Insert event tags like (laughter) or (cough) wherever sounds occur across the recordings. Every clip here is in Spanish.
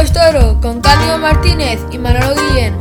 es Toro con Cándido Martínez y Manolo Guillén.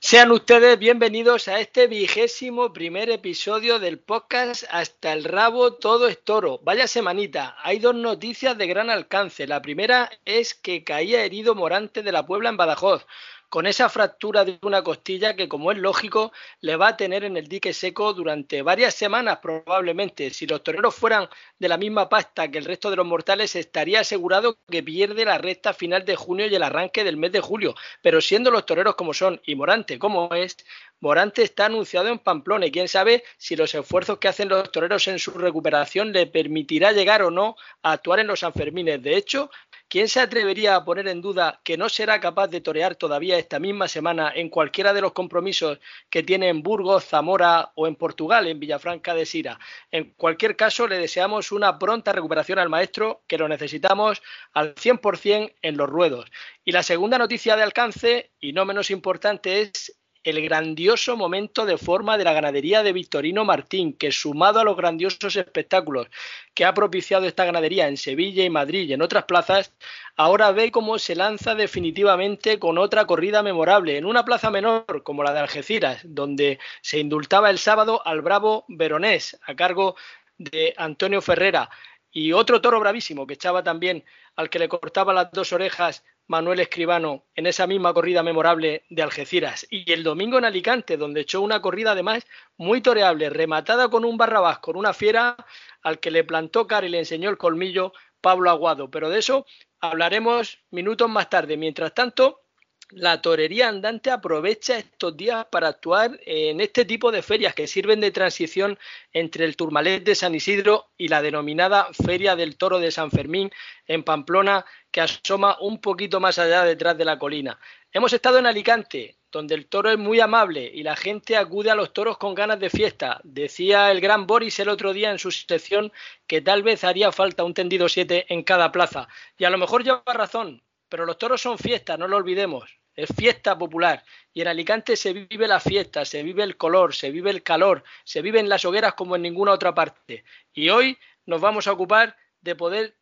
Sean ustedes bienvenidos a este vigésimo primer episodio del podcast Hasta el rabo todo es toro. Vaya semanita, hay dos noticias de gran alcance. La primera es que caía herido Morante de la Puebla en Badajoz con esa fractura de una costilla que, como es lógico, le va a tener en el dique seco durante varias semanas probablemente. Si los toreros fueran de la misma pasta que el resto de los mortales, estaría asegurado que pierde la recta final de junio y el arranque del mes de julio. Pero siendo los toreros como son y Morante como es, Morante está anunciado en Pamplona y quién sabe si los esfuerzos que hacen los toreros en su recuperación le permitirá llegar o no a actuar en los Sanfermines. De hecho, ¿Quién se atrevería a poner en duda que no será capaz de torear todavía esta misma semana en cualquiera de los compromisos que tiene en Burgos, Zamora o en Portugal, en Villafranca de Sira? En cualquier caso, le deseamos una pronta recuperación al maestro, que lo necesitamos al 100% en los ruedos. Y la segunda noticia de alcance, y no menos importante, es el grandioso momento de forma de la ganadería de Victorino Martín, que sumado a los grandiosos espectáculos que ha propiciado esta ganadería en Sevilla y Madrid y en otras plazas, ahora ve cómo se lanza definitivamente con otra corrida memorable en una plaza menor como la de Algeciras, donde se indultaba el sábado al bravo Veronés a cargo de Antonio Ferrera. Y otro toro bravísimo que echaba también al que le cortaba las dos orejas Manuel Escribano en esa misma corrida memorable de Algeciras. Y el domingo en Alicante, donde echó una corrida además muy toreable, rematada con un barrabás, con una fiera al que le plantó cara y le enseñó el colmillo Pablo Aguado. Pero de eso hablaremos minutos más tarde. Mientras tanto, la torería andante aprovecha estos días para actuar en este tipo de ferias que sirven de transición entre el Turmalet de San Isidro y la denominada Feria del Toro de San Fermín en Pamplona, que asoma un poquito más allá detrás de la colina. Hemos estado en Alicante, donde el toro es muy amable y la gente acude a los toros con ganas de fiesta. Decía el gran Boris el otro día en su sección que tal vez haría falta un tendido 7 en cada plaza. Y a lo mejor lleva razón, pero los toros son fiesta, no lo olvidemos es fiesta popular. Y en Alicante se vive la fiesta, se vive el color, se vive el calor, se vive en las hogueras como en ninguna otra parte. Y hoy nos vamos a ocupar de poder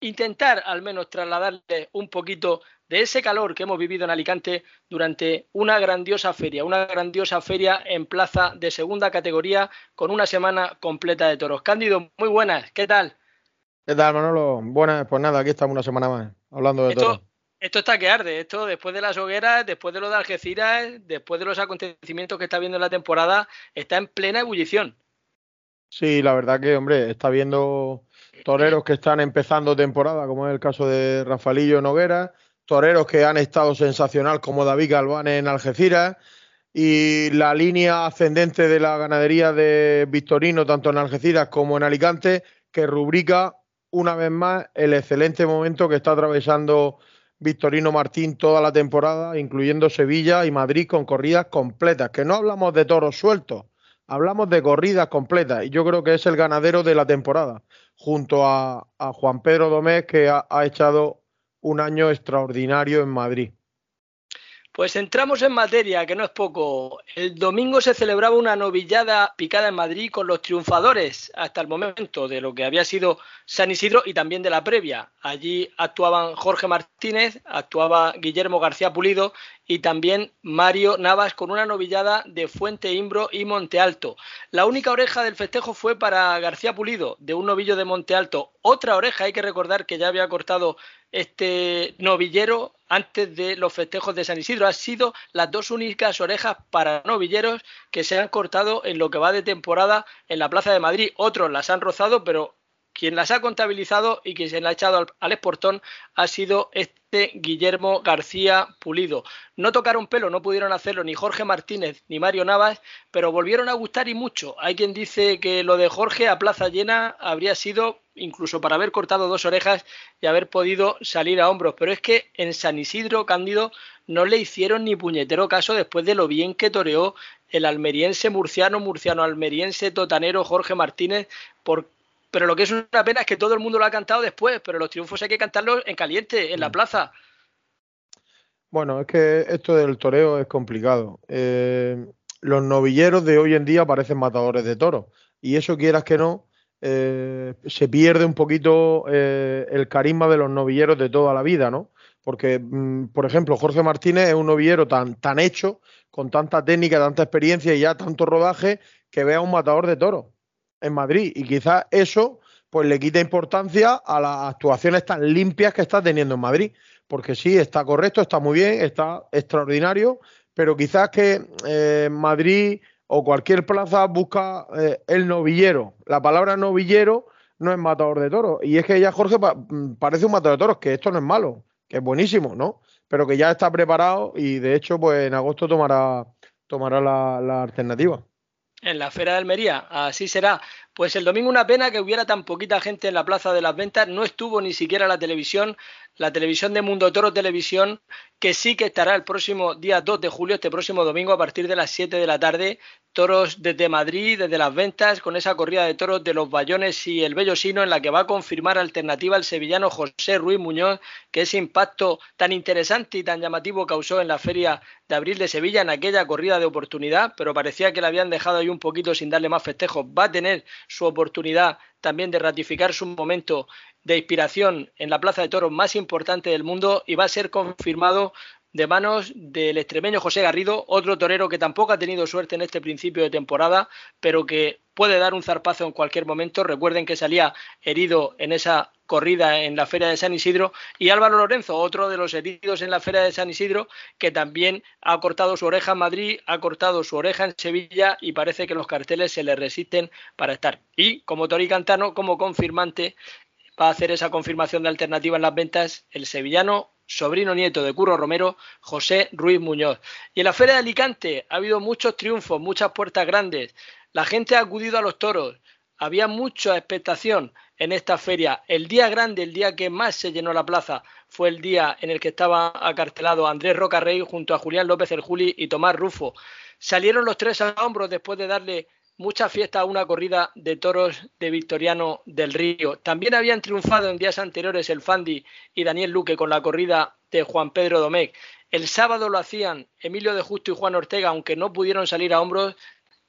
intentar al menos trasladarle un poquito de ese calor que hemos vivido en Alicante durante una grandiosa feria, una grandiosa feria en plaza de segunda categoría con una semana completa de toros. Cándido, muy buenas, ¿qué tal? ¿Qué tal, Manolo? Buenas, pues nada, aquí estamos una semana más hablando de toros. Esto está que arde, esto después de las hogueras, después de lo de Algeciras, después de los acontecimientos que está viendo en la temporada, está en plena ebullición. Sí, la verdad que, hombre, está viendo toreros que están empezando temporada, como es el caso de Rafaelillo Noguera, toreros que han estado sensacional como David Galván en Algeciras y la línea ascendente de la ganadería de Victorino, tanto en Algeciras como en Alicante, que rubrica una vez más el excelente momento que está atravesando Victorino Martín toda la temporada, incluyendo Sevilla y Madrid con corridas completas, que no hablamos de toros sueltos, hablamos de corridas completas y yo creo que es el ganadero de la temporada, junto a, Juan Pedro Domés, que ha echado un año extraordinario en Madrid. Pues entramos en materia, que no es poco. El domingo se celebraba una novillada picada en Madrid con los triunfadores hasta el momento de lo que había sido San Isidro y también de la previa. Allí actuaban Jorge Martínez, actuaba Guillermo García Pulido y también Mario Navas con una novillada de Fuente Imbro y Monte Alto. La única oreja del festejo fue para García Pulido, de un novillo de Monte Alto. Otra oreja, hay que recordar que ya había cortado este novillero antes de los festejos de San Isidro. Han sido las dos únicas orejas para novilleros que se han cortado en lo que va de temporada en la Plaza de Madrid. Otros las han rozado, pero quien las ha contabilizado y quien se la ha echado al, al esportón ha sido este Guillermo García Pulido. No tocaron pelo, no pudieron hacerlo ni Jorge Martínez ni Mario Navas, pero volvieron a gustar y mucho. Hay quien dice que lo de Jorge a plaza llena habría sido incluso para haber cortado dos orejas y haber podido salir a hombros. Pero es que en San Isidro Cándido no le hicieron ni puñetero caso después de lo bien que toreó el almeriense murciano, murciano almeriense totanero Jorge Martínez, por pero lo que es una pena es que todo el mundo lo ha cantado después, pero los triunfos hay que cantarlos en caliente, en la mm. plaza. Bueno, es que esto del toreo es complicado. Eh, los novilleros de hoy en día parecen matadores de toros. Y eso quieras que no, eh, se pierde un poquito eh, el carisma de los novilleros de toda la vida, ¿no? Porque, mm, por ejemplo, Jorge Martínez es un novillero tan, tan hecho, con tanta técnica, tanta experiencia y ya tanto rodaje, que vea un matador de toros en Madrid. Y quizás eso pues le quita importancia a las actuaciones tan limpias que está teniendo en Madrid. Porque sí, está correcto, está muy bien, está extraordinario, pero quizás que eh, Madrid o cualquier plaza busca eh, el novillero. La palabra novillero no es matador de toros. Y es que ya Jorge mm, parece un matador de toros, que esto no es malo, que es buenísimo, ¿no? Pero que ya está preparado y de hecho, pues en agosto tomará, tomará la alternativa en la Feria de Almería. Así será. Pues el domingo una pena que hubiera tan poquita gente en la Plaza de las Ventas. No estuvo ni siquiera la televisión, la televisión de Mundo Toro Televisión, que sí que estará el próximo día 2 de julio, este próximo domingo, a partir de las 7 de la tarde. Toros desde Madrid, desde las ventas, con esa corrida de toros de los Bayones y el Bellosino, en la que va a confirmar alternativa el sevillano José Ruiz Muñoz, que ese impacto tan interesante y tan llamativo causó en la Feria de Abril de Sevilla, en aquella corrida de oportunidad, pero parecía que le habían dejado ahí un poquito sin darle más festejos. Va a tener su oportunidad también de ratificar su momento de inspiración en la plaza de toros más importante del mundo y va a ser confirmado de manos del extremeño José Garrido, otro torero que tampoco ha tenido suerte en este principio de temporada, pero que puede dar un zarpazo en cualquier momento. Recuerden que salía herido en esa corrida en la Feria de San Isidro y Álvaro Lorenzo, otro de los heridos en la Feria de San Isidro, que también ha cortado su oreja en Madrid, ha cortado su oreja en Sevilla y parece que los carteles se le resisten para estar. Y como Tori Cantano, como confirmante, va a hacer esa confirmación de alternativa en las ventas el sevillano sobrino nieto de Curro Romero, José Ruiz Muñoz. Y en la Feria de Alicante ha habido muchos triunfos, muchas puertas grandes. La gente ha acudido a los toros. Había mucha expectación en esta feria. El día grande, el día que más se llenó la plaza, fue el día en el que estaba acartelado Andrés Rocarrey junto a Julián López el Juli y Tomás Rufo. Salieron los tres a hombros después de darle mucha fiesta a una corrida de toros de Victoriano del Río. También habían triunfado en días anteriores el Fandi y Daniel Luque con la corrida de Juan Pedro Domecq. El sábado lo hacían Emilio de Justo y Juan Ortega, aunque no pudieron salir a hombros,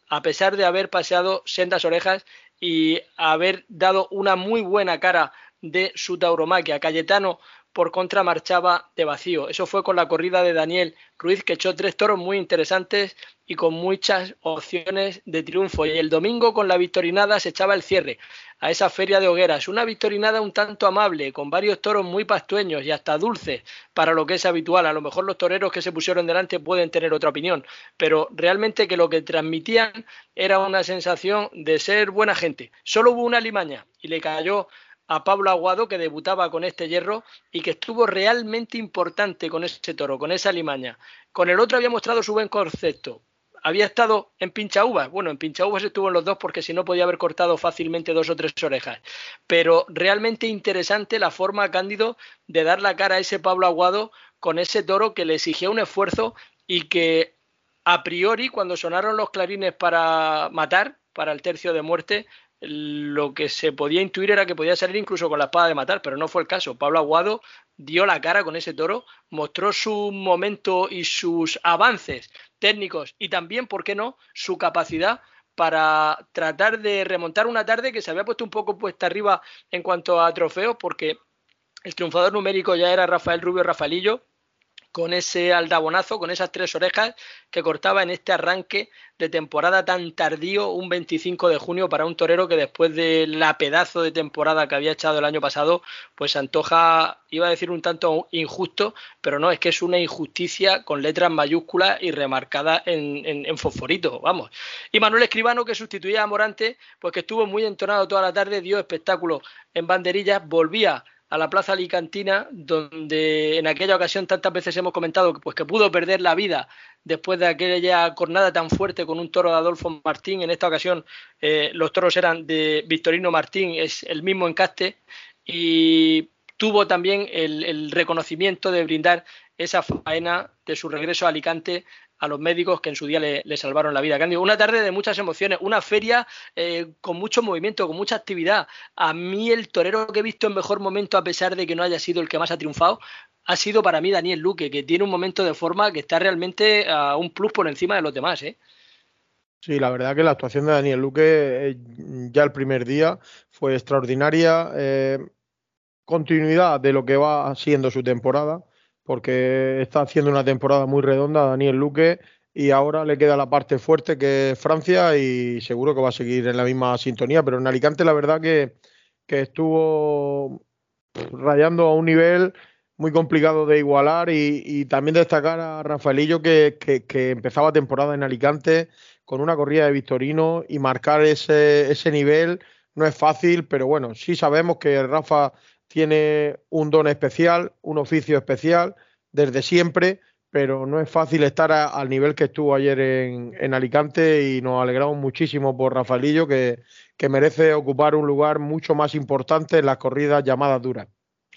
a pesar de haber paseado sendas orejas y haber dado una muy buena cara de su tauromaquia. Cayetano por contra marchaba de vacío. Eso fue con la corrida de Daniel Ruiz, que echó tres toros muy interesantes y con muchas opciones de triunfo. Y el domingo con la victorinada se echaba el cierre a esa feria de hogueras. Una victorinada un tanto amable, con varios toros muy pastueños y hasta dulces para lo que es habitual. A lo mejor los toreros que se pusieron delante pueden tener otra opinión, pero realmente que lo que transmitían era una sensación de ser buena gente. Solo hubo una limaña y le cayó a Pablo Aguado, que debutaba con este hierro y que estuvo realmente importante con ese toro, con esa limaña. Con el otro había mostrado su buen concepto. Había estado en pincha uvas. Bueno, en pincha uvas estuvo en los dos porque si no podía haber cortado fácilmente dos o tres orejas. Pero realmente interesante la forma, Cándido, de dar la cara a ese Pablo Aguado con ese toro que le exigía un esfuerzo y que a priori, cuando sonaron los clarines para matar, para el tercio de muerte, lo que se podía intuir era que podía salir incluso con la espada de matar, pero no fue el caso. Pablo Aguado dio la cara con ese toro, mostró su momento y sus avances técnicos y también, ¿por qué no?, su capacidad para tratar de remontar una tarde que se había puesto un poco puesta arriba en cuanto a trofeos, porque el triunfador numérico ya era Rafael Rubio Rafaelillo, con ese aldabonazo, con esas tres orejas que cortaba en este arranque de temporada tan tardío, un 25 de junio, para un torero que después de la pedazo de temporada que había echado el año pasado, pues antoja, iba a decir un tanto injusto, pero no, es que es una injusticia con letras mayúsculas y remarcada en, fosforito, vamos. Y Manuel Escribano, que sustituía a Morante, pues que estuvo muy entonado toda la tarde, dio espectáculo en banderillas, volvía a la Plaza Alicantina, donde en aquella ocasión tantas veces hemos comentado pues, que pudo perder la vida después de aquella jornada tan fuerte con un toro de Adolfo Martín. En esta ocasión eh, los toros eran de Victorino Martín, es el mismo encaste, y tuvo también el reconocimiento de brindar esa faena de su regreso a Alicante a los médicos que en su día le, salvaron la vida. Una tarde de muchas emociones, una feria eh, con mucho movimiento, con mucha actividad. A mí el torero que he visto en mejor momento, a pesar de que no haya sido el que más ha triunfado, ha sido para mí Daniel Luque, que tiene un momento de forma que está realmente a un plus por encima de los demás. ¿eh? Sí, la verdad que la actuación de Daniel Luque eh, ya el primer día fue extraordinaria. Continuidad de lo que va siendo su temporada, porque está haciendo una temporada muy redonda Daniel Luque y ahora le queda la parte fuerte que es Francia y seguro que va a seguir en la misma sintonía, pero en Alicante la verdad que, estuvo rayando a un nivel muy complicado de igualar y, también destacar a Rafaelillo que, que empezaba temporada en Alicante con una corrida de Victorino y marcar ese, ese nivel no es fácil, pero bueno, sí sabemos que Rafa tiene un don especial, un oficio especial desde siempre, pero no es fácil estar al nivel que estuvo ayer en, Alicante y nos alegramos muchísimo por Rafaelillo, que, que merece ocupar un lugar mucho más importante en las corridas llamadas duras.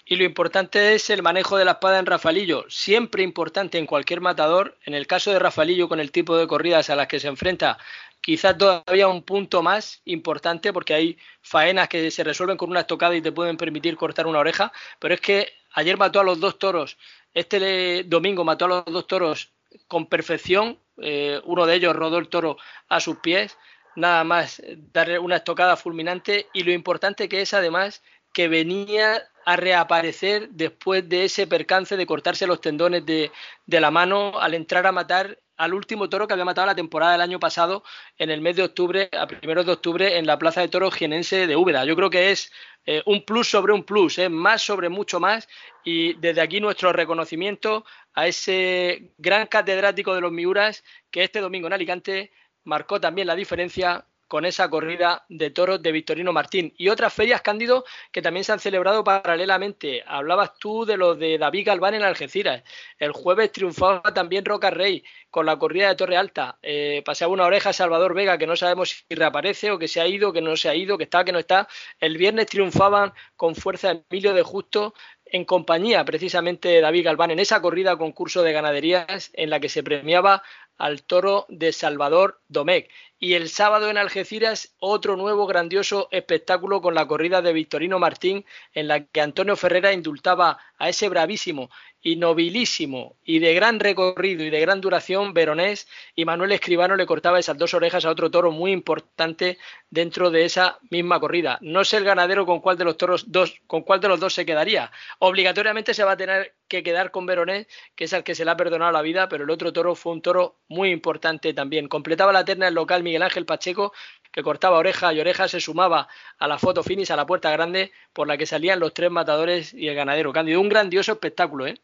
Y lo importante es el manejo de la espada en Rafalillo, siempre importante en cualquier matador. En el caso de Rafalillo, con el tipo de corridas a las que se enfrenta, quizás todavía un punto más importante porque hay faenas que se resuelven con una estocada y te pueden permitir cortar una oreja. Pero es que ayer mató a los dos toros, este domingo mató a los dos toros con perfección. Eh, uno de ellos rodó el toro a sus pies, nada más darle una estocada fulminante. Y lo importante que es además que venía a reaparecer después de ese percance de cortarse los tendones de, la mano al entrar a matar al último toro que había matado la temporada del año pasado en el mes de octubre, a primeros de octubre, en la Plaza de Toros Jienense de Úbeda. Yo creo que es eh, un plus sobre un plus, eh, más sobre mucho más, y desde aquí nuestro reconocimiento a ese gran catedrático de los Miuras que este domingo en Alicante marcó también la diferencia con esa corrida de toros de Victorino Martín. Y otras ferias, Cándido, que también se han celebrado paralelamente. Hablabas tú de los de David Galván en Algeciras. El jueves triunfaba también Roca Rey con la corrida de Torre Alta. Eh, paseaba una oreja a Salvador Vega, que no sabemos si reaparece o que se ha ido, que no se ha ido, que está, que no está. El viernes triunfaban con fuerza Emilio de Justo en compañía precisamente de David Galván en esa corrida concurso de ganaderías en la que se premiaba al toro de Salvador Domecq. Y el sábado en Algeciras, otro nuevo grandioso espectáculo con la corrida de Victorino Martín, en la que Antonio Ferrera indultaba a ese bravísimo y nobilísimo y de gran recorrido y de gran duración veronés y Manuel Escribano le cortaba esas dos orejas a otro toro muy importante dentro de esa misma corrida. No sé el ganadero con cuál de los toros dos, con cuál de los dos se quedaría. Obligatoriamente se va a tener que quedar con Veronés, que es al que se le ha perdonado la vida, pero el otro toro fue un toro muy importante también. Completaba la terna el local Miguel Ángel Pacheco, que cortaba oreja y oreja, se sumaba a la foto finish, a la puerta grande, por la que salían los tres matadores y el ganadero. Cándido, un grandioso espectáculo, ¿eh?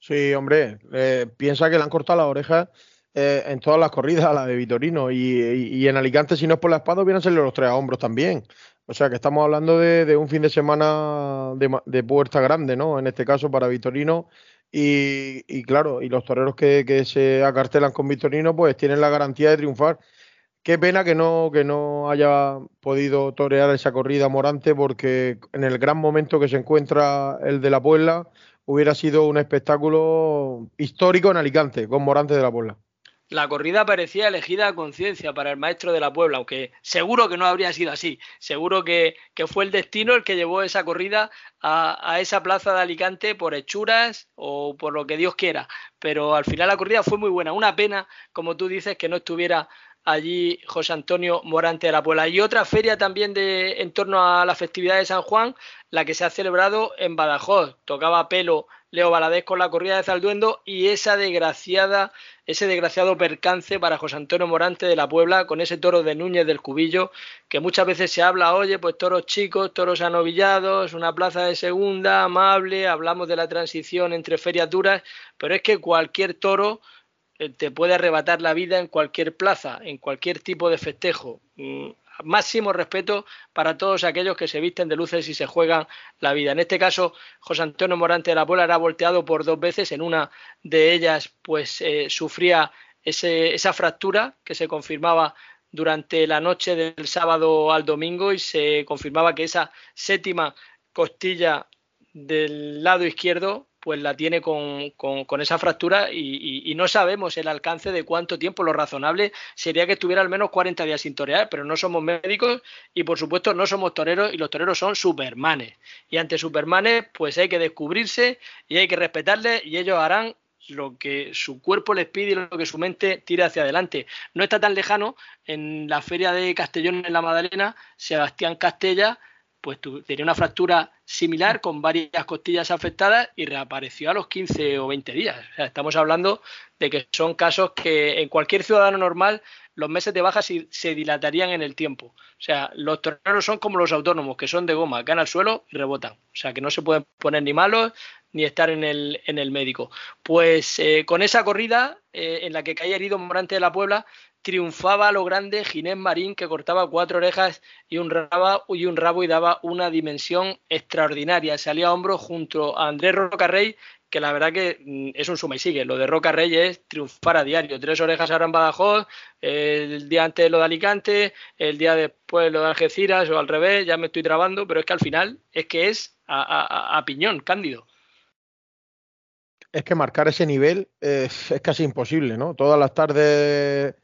Sí, hombre, eh, piensa que le han cortado la oreja eh, en todas las corridas, la de Vitorino, y, en Alicante, si no es por la espada, hubieran salido los tres a hombros también. O sea que estamos hablando de, un fin de semana de, puerta grande, ¿no? En este caso para Vitorino. Y, claro, y los toreros que, que, se acartelan con Vitorino, pues tienen la garantía de triunfar. Qué pena que no, que no haya podido torear esa corrida Morante, porque en el gran momento que se encuentra el de la Puebla, hubiera sido un espectáculo histórico en Alicante, con Morante de la Puebla. La corrida parecía elegida a conciencia para el maestro de la Puebla, aunque seguro que no habría sido así. Seguro que, fue el destino el que llevó esa corrida a, a, esa plaza de Alicante por hechuras o por lo que Dios quiera. Pero al final la corrida fue muy buena. Una pena, como tú dices, que no estuviera allí José Antonio Morante de la Puebla. Y otra feria también de, en torno a la festividad de San Juan, la que se ha celebrado en Badajoz. Tocaba pelo Leo Valadez con la corrida de Zalduendo y esa desgraciada, ese desgraciado percance para José Antonio Morante de la Puebla con ese toro de Núñez del Cubillo, que muchas veces se habla, oye, pues toros chicos, toros anovillados, una plaza de segunda, amable, hablamos de la transición entre ferias duras, pero es que cualquier toro te puede arrebatar la vida en cualquier plaza, en cualquier tipo de festejo. Mm, máximo respeto para todos aquellos que se visten de luces y se juegan la vida. En este caso, José Antonio Morante de la Puebla era volteado por dos veces. En una de ellas, pues eh, sufría esa fractura que se confirmaba durante la noche del sábado al domingo y se confirmaba que esa séptima costilla del lado izquierdo pues la tiene con, con, esa fractura y, no sabemos el alcance de cuánto tiempo. Lo razonable sería que estuviera al menos 40 días sin torear, pero no somos médicos y por supuesto no somos toreros y los toreros son supermanes. Y ante supermanes pues hay que descubrirse y hay que respetarles y ellos harán lo que su cuerpo les pide y lo que su mente tira hacia adelante. No está tan lejano, en la feria de Castellón en la Madalena, Sebastián Castella pues tenía una fractura similar con varias costillas afectadas y reapareció a los 15 o 20 días. estamos hablando de que son casos que en cualquier ciudadano normal los meses de baja se dilatarían en el tiempo. O sea, los toreros son como los autónomos, que son de goma, caen al suelo y rebotan. O sea, que no se pueden poner ni malos ni estar en el, en el médico. Pues eh, con esa corrida eh, en la que caía herido Morante de la Puebla, triunfaba a lo grande Ginés Marín, que cortaba cuatro orejas y un, rabo, y un rabo y daba una dimensión extraordinaria. Salía a hombros junto a Andrés Rocarrey, que la verdad que mm, es un suma y sigue. Lo de Roca es triunfar a diario. Tres orejas ahora en Badajoz, el día antes lo de Alicante, el día después lo de Algeciras o al revés, ya me estoy trabando, pero es que al final es que es a, piñón, cándido. Es que marcar ese nivel es casi imposible, ¿no? Todas las tardes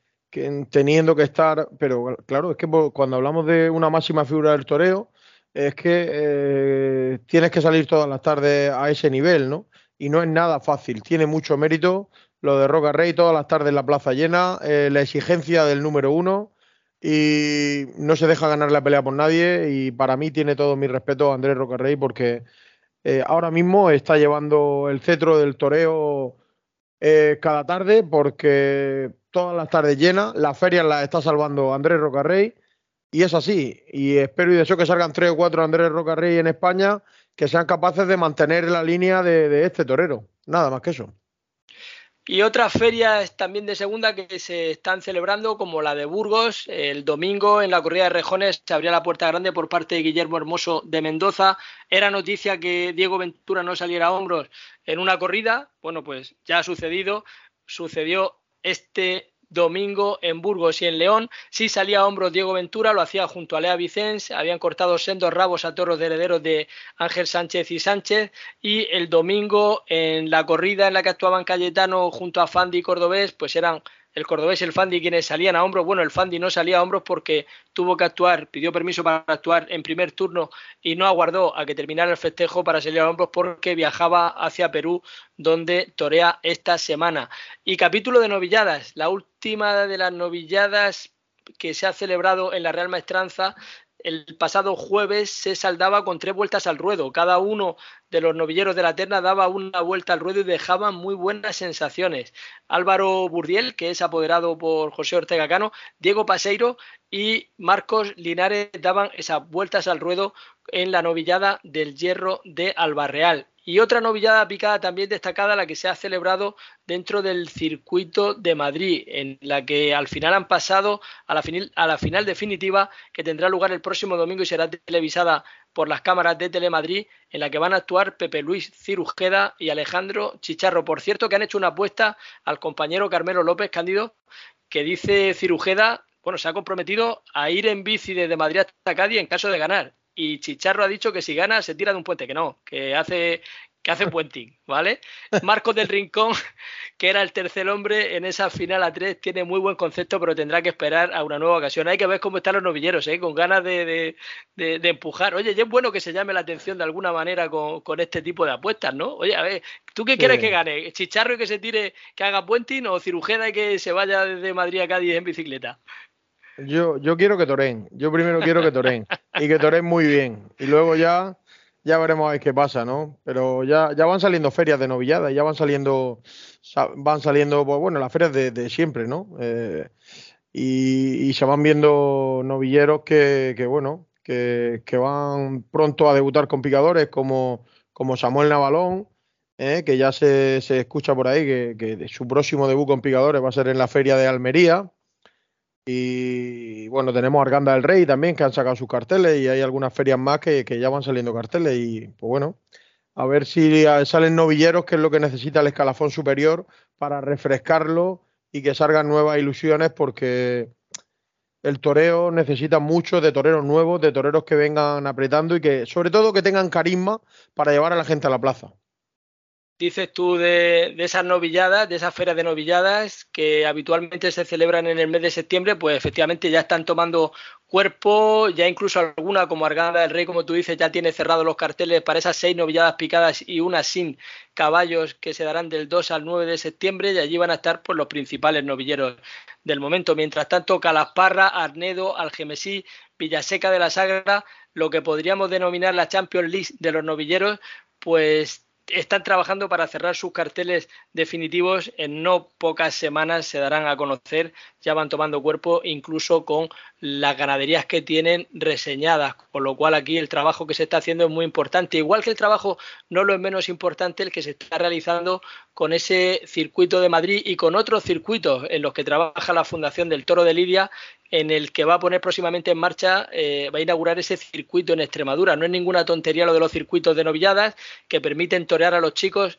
teniendo que estar, pero claro, es que cuando hablamos de una máxima figura del toreo, es que eh, tienes que salir todas las tardes a ese nivel, ¿no? Y no es nada fácil, tiene mucho mérito lo de Roca Rey, todas las tardes la plaza llena, eh, la exigencia del número uno y no se deja ganar la pelea por nadie y para mí tiene todo mi respeto a Andrés Roca Rey porque eh, ahora mismo está llevando el cetro del toreo cada tarde porque todas las tardes llenas, las ferias las está salvando Andrés Rocarrey y es así. Y espero y deseo que salgan tres o cuatro Andrés Rocarrey en España que sean capaces de mantener la línea de, este torero. Nada más que eso. Y otras ferias también de segunda que se están celebrando, como la de Burgos. El domingo en la corrida de Rejones se abría la puerta grande por parte de Guillermo Hermoso de Mendoza. Era noticia que Diego Ventura no saliera a hombros en una corrida. Bueno, pues ya ha sucedido. Sucedió este domingo en Burgos y en León. Sí salía a hombros Diego Ventura, lo hacía junto a Lea Vicens, habían cortado sendos rabos a toros de herederos de Ángel Sánchez y Sánchez. Y el domingo en la corrida en la que actuaban Cayetano junto a Fandi y Cordobés, pues eran el cordobés el Fandi quienes salían a hombros. Bueno, el Fandi no salía a hombros porque tuvo que actuar, pidió permiso para actuar en primer turno y no aguardó a que terminara el festejo para salir a hombros porque viajaba hacia Perú, donde torea esta semana. Y capítulo de novilladas, la última de las novilladas que se ha celebrado en la Real Maestranza el pasado jueves se saldaba con tres vueltas al ruedo. Cada uno de los novilleros de la terna daba una vuelta al ruedo y dejaba muy buenas sensaciones. Álvaro Burdiel, que es apoderado por José Ortega Cano, Diego Paseiro y Marcos Linares daban esas vueltas al ruedo en la novillada del hierro de Albarreal. Y otra novillada picada también destacada, la que se ha celebrado dentro del circuito de Madrid, en la que al final han pasado a la, a la final definitiva que tendrá lugar el próximo domingo y será televisada por las cámaras de Telemadrid, en la que van a actuar Pepe Luis Cirujeda y Alejandro Chicharro. Por cierto, que han hecho una apuesta al compañero Carmelo López Cándido, que dice Cirujeda, bueno, se ha comprometido a ir en bici desde Madrid hasta Cádiz en caso de ganar y Chicharro ha dicho que si gana se tira de un puente, que no, que hace que hace puenting, ¿vale? Marcos del Rincón, (laughs) que era el tercer hombre en esa final a tres, tiene muy buen concepto, pero tendrá que esperar a una nueva ocasión. Hay que ver cómo están los novilleros, ¿eh? con ganas de, empujar. Oye, ya es bueno que se llame la atención de alguna manera con, este tipo de apuestas, ¿no? Oye, a ver, ¿tú qué quieres que gane? ¿Chicharro y que se tire, que haga puenting o Cirujeda y que se vaya desde Madrid a Cádiz en bicicleta? Yo, yo quiero que toren. Yo primero quiero que toren. y que toren muy bien. Y luego ya, ya veremos a ver qué pasa, ¿no? Pero ya, ya van saliendo ferias de novillada, ya van saliendo, van saliendo, pues bueno, las ferias de, siempre, ¿no? Eh, y, se van viendo novilleros que, que bueno, que, que, van pronto a debutar con picadores como, como Samuel Navalón, eh, que ya se, se, escucha por ahí que, que su próximo debut con picadores va a ser en la feria de Almería. Y bueno, tenemos Arganda del Rey también, que han sacado sus carteles y hay algunas ferias más que, ya van saliendo carteles. Y pues bueno, a ver si salen novilleros, que es lo que necesita el escalafón superior para refrescarlo y que salgan nuevas ilusiones, porque el toreo necesita mucho de toreros nuevos, de toreros que vengan apretando y que, sobre todo, que tengan carisma para llevar a la gente a la plaza. Dices tú de, esas novilladas, de esas ferias de novilladas que habitualmente se celebran en el mes de septiembre, pues efectivamente ya están tomando cuerpo, ya incluso alguna como Arganda del Rey, como tú dices, ya tiene cerrados los carteles para esas seis novilladas picadas y una sin caballos que se darán del 2 al 9 de septiembre y allí van a estar pues, los principales novilleros del momento. Mientras tanto, Calasparra, Arnedo, Algemesí, Villaseca de la Sagra, lo que podríamos denominar la Champions League de los novilleros, pues están trabajando para cerrar sus carteles definitivos. En no pocas semanas se darán a conocer, ya van tomando cuerpo incluso con las ganaderías que tienen reseñadas, con lo cual aquí el trabajo que se está haciendo es muy importante. Igual que el trabajo no lo es menos importante el que se está realizando con ese circuito de Madrid y con otros circuitos en los que trabaja la Fundación del Toro de Lidia en el que va a poner próximamente en marcha, eh, va a inaugurar ese circuito en Extremadura. No es ninguna tontería lo de los circuitos de novilladas que permiten torear a los chicos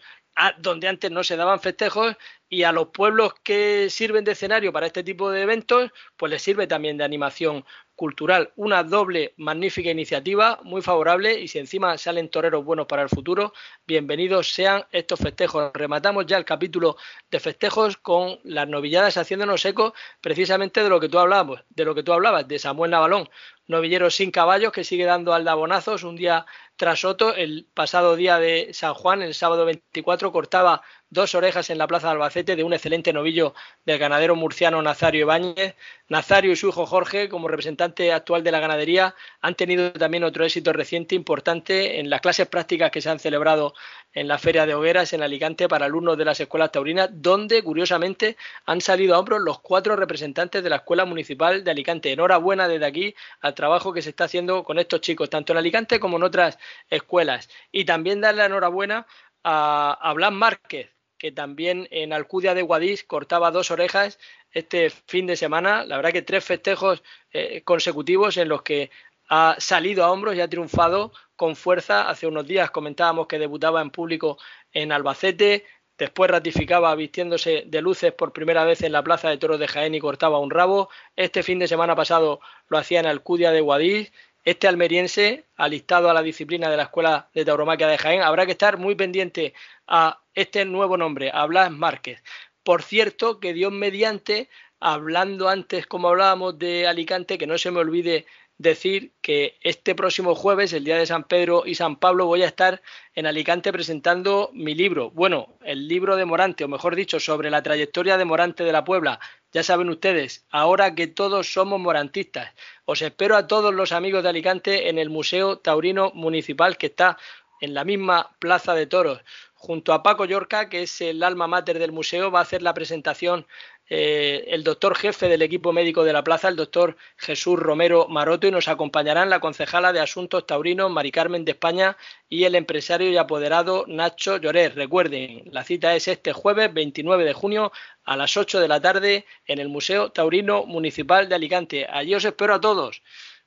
donde antes no se daban festejos y a los pueblos que sirven de escenario para este tipo de eventos, pues les sirve también de animación cultural. Una doble magnífica iniciativa, muy favorable y si encima salen toreros buenos para el futuro, bienvenidos sean estos festejos. Rematamos ya el capítulo de festejos con las novilladas haciéndonos eco precisamente de lo que tú hablabas, de lo que tú hablabas, de Samuel Navalón, novillero sin caballos que sigue dando aldabonazos un día tras otro. El pasado día de San Juan, el sábado 24, cortaba dos orejas en la plaza de Albacete de un excelente novillo del ganadero murciano Nazario Ibáñez. Nazario y su hijo Jorge, como representante actual de la ganadería, han tenido también otro éxito reciente importante en las clases prácticas que se han celebrado en la Feria de Hogueras en Alicante para alumnos de las escuelas taurinas, donde curiosamente han salido a hombros los cuatro representantes de la Escuela Municipal de Alicante. Enhorabuena desde aquí al trabajo que se está haciendo con estos chicos, tanto en Alicante como en otras escuelas. Y también darle la enhorabuena a, a Blas Márquez, que también en Alcudia de Guadix cortaba dos orejas este fin de semana. La verdad que tres festejos eh, consecutivos en los que ha salido a hombros y ha triunfado con fuerza. Hace unos días comentábamos que debutaba en público en Albacete, después ratificaba vistiéndose de luces por primera vez en la Plaza de Toros de Jaén y cortaba un rabo. Este fin de semana pasado lo hacía en Alcudia de Guadix este almeriense, alistado a la disciplina de la Escuela de Tauromaquia de Jaén, habrá que estar muy pendiente a este nuevo nombre, a Blas Márquez. Por cierto, que Dios mediante, hablando antes, como hablábamos de Alicante, que no se me olvide decir que este próximo jueves, el día de San Pedro y San Pablo, voy a estar en Alicante presentando mi libro. Bueno, el libro de Morante, o mejor dicho, sobre la trayectoria de Morante de la Puebla. Ya saben ustedes, ahora que todos somos morantistas, os espero a todos los amigos de Alicante en el Museo Taurino Municipal que está en la misma Plaza de Toros. Junto a Paco Yorca, que es el alma mater del museo, va a hacer la presentación eh, el doctor jefe del equipo médico de la plaza, el doctor Jesús Romero Maroto, y nos acompañarán la concejala de Asuntos Taurinos, Mari Carmen de España, y el empresario y apoderado Nacho Lloret. Recuerden, la cita es este jueves 29 de junio a las 8 de la tarde en el Museo Taurino Municipal de Alicante. Allí os espero a todos.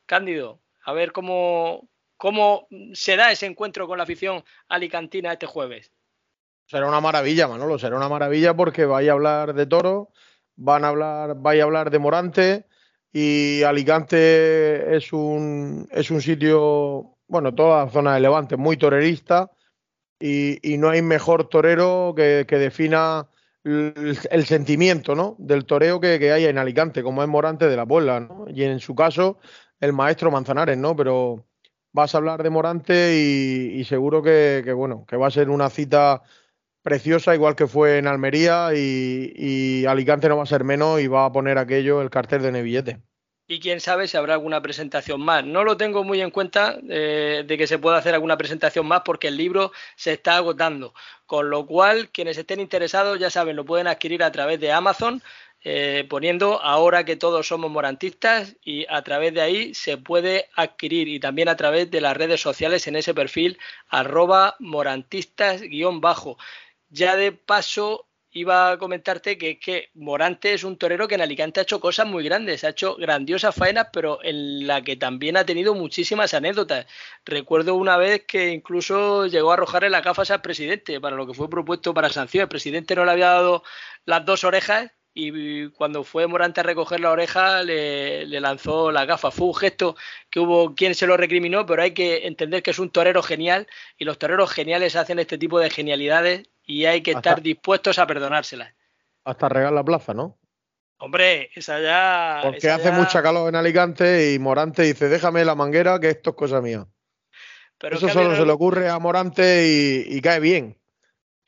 Cándido, a ver cómo, cómo se da ese encuentro con la afición alicantina este jueves. Será una maravilla, Manolo, será una maravilla porque vais a hablar de toro, van a hablar, vais a hablar de Morante y Alicante es un, es un sitio, bueno, toda la zona de Levante muy torerista y, no hay mejor torero que, defina el, sentimiento ¿no? del toreo que, que, hay en Alicante, como es Morante de la Puebla, ¿no? y en su caso el maestro Manzanares, ¿no? Pero vas a hablar de Morante y, seguro que, que, bueno, que va a ser una cita preciosa, igual que fue en Almería, y, Alicante no va a ser menos y va a poner aquello el cartel de Nevillete. Y quién sabe si habrá alguna presentación más. No lo tengo muy en cuenta eh, de que se pueda hacer alguna presentación más porque el libro se está agotando. Con lo cual, quienes estén interesados, ya saben, lo pueden adquirir a través de Amazon. Eh, poniendo ahora que todos somos morantistas y a través de ahí se puede adquirir y también a través de las redes sociales en ese perfil arroba morantistas-bajo. Ya de paso iba a comentarte que, que Morante es un torero que en Alicante ha hecho cosas muy grandes, ha hecho grandiosas faenas, pero en la que también ha tenido muchísimas anécdotas. Recuerdo una vez que incluso llegó a arrojarle las gafas al presidente para lo que fue propuesto para sanción. El presidente no le había dado las dos orejas y cuando fue Morante a recoger la oreja le, lanzó la gafa. Fue un gesto que hubo quien se lo recriminó, pero hay que entender que es un torero genial y los toreros geniales hacen este tipo de genialidades y hay que estar dispuestos a perdonárselas. Hasta regar la plaza, ¿no? Hombre, esa ya. Porque hace mucha calor en Alicante y Morante dice: déjame la manguera, que esto es cosa mía. Eso solo se le ocurre a Morante y, cae bien.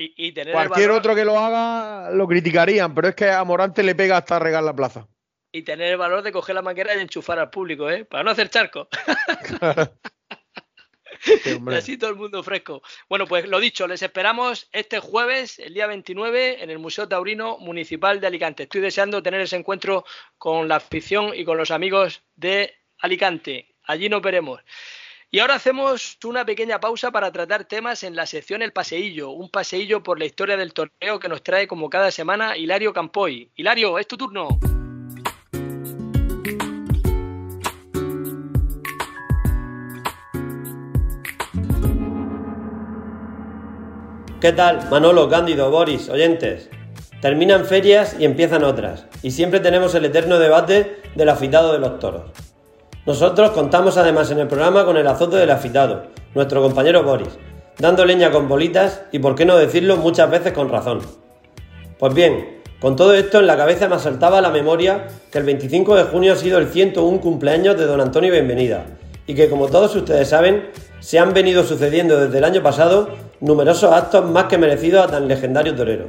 Y, Cualquier otro que lo haga lo criticarían, pero es que a Morante le pega hasta regar la plaza. Y tener el valor de coger la manguera y enchufar al público, ¿eh? Para no hacer charco. (laughs) y así todo el mundo fresco. Bueno, pues lo dicho, les esperamos este jueves, el día 29, en el Museo Taurino Municipal de Alicante. Estoy deseando tener ese encuentro con la afición y con los amigos de Alicante. Allí nos veremos. Y ahora hacemos una pequeña pausa para tratar temas en la sección El Paseillo, un paseillo por la historia del torneo que nos trae como cada semana Hilario Campoy. Hilario, es tu turno. ¿Qué tal, Manolo, Cándido, Boris, oyentes? Terminan ferias y empiezan otras, y siempre tenemos el eterno debate del afitado de los toros. Nosotros contamos además en el programa con el azote del afitado, nuestro compañero Boris, dando leña con bolitas y, por qué no decirlo, muchas veces con razón. Pues bien, con todo esto en la cabeza me asaltaba la memoria que el 25 de junio ha sido el 101 cumpleaños de don Antonio Bienvenida y que como todos ustedes saben, se han venido sucediendo desde el año pasado numerosos actos más que merecidos a tan legendario torero.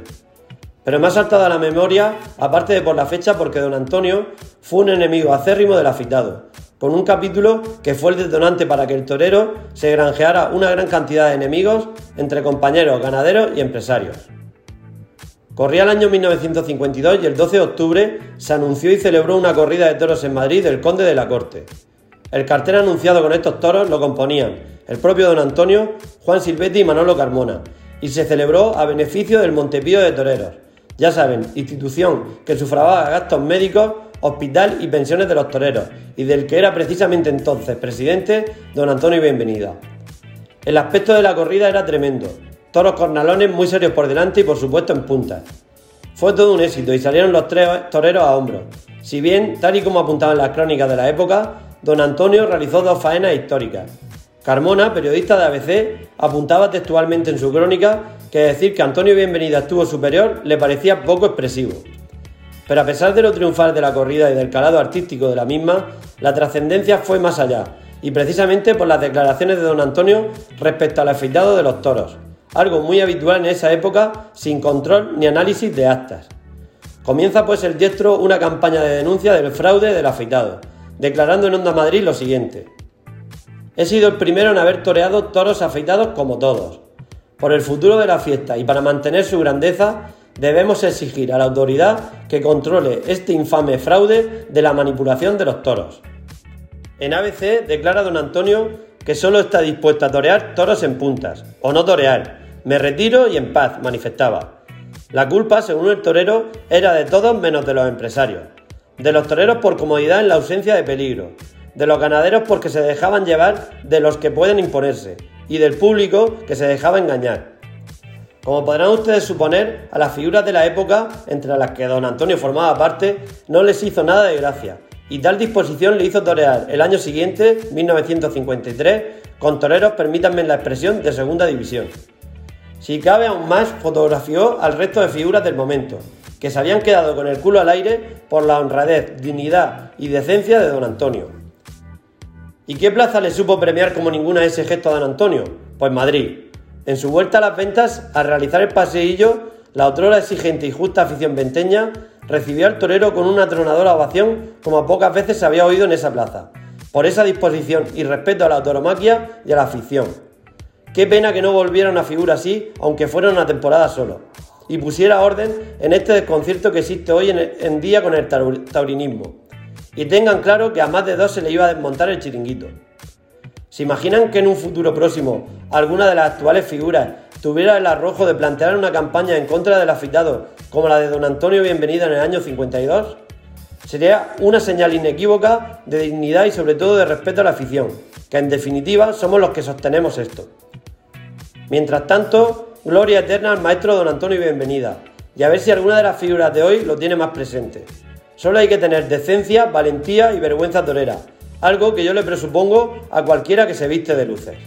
Pero me ha saltado a la memoria, aparte de por la fecha, porque don Antonio fue un enemigo acérrimo del afitado, con un capítulo que fue el detonante para que el torero se granjeara una gran cantidad de enemigos entre compañeros, ganaderos y empresarios. Corría el año 1952 y el 12 de octubre se anunció y celebró una corrida de toros en Madrid del Conde de la Corte. El cartel anunciado con estos toros lo componían el propio don Antonio, Juan Silvetti y Manolo Carmona, y se celebró a beneficio del Montepío de Toreros. Ya saben, institución que sufragaba gastos médicos hospital y pensiones de los toreros, y del que era precisamente entonces presidente don Antonio Bienvenida. El aspecto de la corrida era tremendo, toros cornalones muy serios por delante y por supuesto en punta. Fue todo un éxito y salieron los tres toreros a hombros. Si bien, tal y como apuntaban las crónicas de la época, don Antonio realizó dos faenas históricas. Carmona, periodista de ABC, apuntaba textualmente en su crónica que decir que Antonio Bienvenida estuvo superior le parecía poco expresivo. Pero a pesar de lo triunfal de la corrida y del calado artístico de la misma, la trascendencia fue más allá, y precisamente por las declaraciones de don Antonio respecto al afeitado de los toros, algo muy habitual en esa época sin control ni análisis de actas. Comienza pues el diestro una campaña de denuncia del fraude del afeitado, declarando en Onda Madrid lo siguiente. He sido el primero en haber toreado toros afeitados como todos. Por el futuro de la fiesta y para mantener su grandeza, debemos exigir a la autoridad que controle este infame fraude de la manipulación de los toros. En ABC declara don Antonio que solo está dispuesto a torear toros en puntas, o no torear. Me retiro y en paz, manifestaba. La culpa, según el torero, era de todos menos de los empresarios. De los toreros por comodidad en la ausencia de peligro, de los ganaderos porque se dejaban llevar de los que pueden imponerse, y del público que se dejaba engañar. Como podrán ustedes suponer, a las figuras de la época, entre las que don Antonio formaba parte, no les hizo nada de gracia, y tal disposición le hizo torear el año siguiente, 1953, con toreros, permítanme la expresión, de segunda división. Si cabe aún más, fotografió al resto de figuras del momento, que se habían quedado con el culo al aire por la honradez, dignidad y decencia de don Antonio. ¿Y qué plaza le supo premiar como ninguna ese gesto a don Antonio? Pues Madrid, en su vuelta a las ventas, al realizar el paseillo, la otrora exigente y justa afición venteña recibió al torero con una tronadora ovación como pocas veces se había oído en esa plaza, por esa disposición y respeto a la tauromaquia y a la afición. Qué pena que no volviera una figura así, aunque fuera una temporada solo, y pusiera orden en este desconcierto que existe hoy en, día con el taurinismo. Y tengan claro que a más de dos se le iba a desmontar el chiringuito. ¿Se imaginan que en un futuro próximo alguna de las actuales figuras tuviera el arrojo de plantear una campaña en contra del afitado como la de don Antonio Bienvenida en el año 52? Sería una señal inequívoca de dignidad y sobre todo de respeto a la afición, que en definitiva somos los que sostenemos esto. Mientras tanto, gloria eterna al maestro don Antonio Bienvenida, y a ver si alguna de las figuras de hoy lo tiene más presente. Solo hay que tener decencia, valentía y vergüenza torera, algo que yo le presupongo a cualquiera que se viste de luces.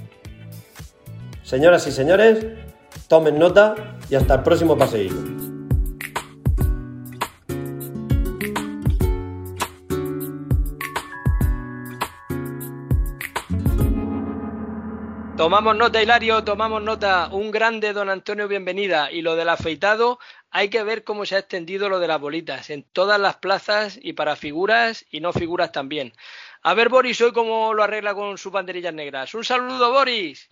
Señoras y señores, tomen nota y hasta el próximo paseillo. Tomamos nota, Hilario, tomamos nota. Un grande don Antonio, bienvenida. Y lo del afeitado, hay que ver cómo se ha extendido lo de las bolitas en todas las plazas y para figuras y no figuras también. A ver, Boris, hoy cómo lo arregla con sus banderillas negras. Un saludo, Boris.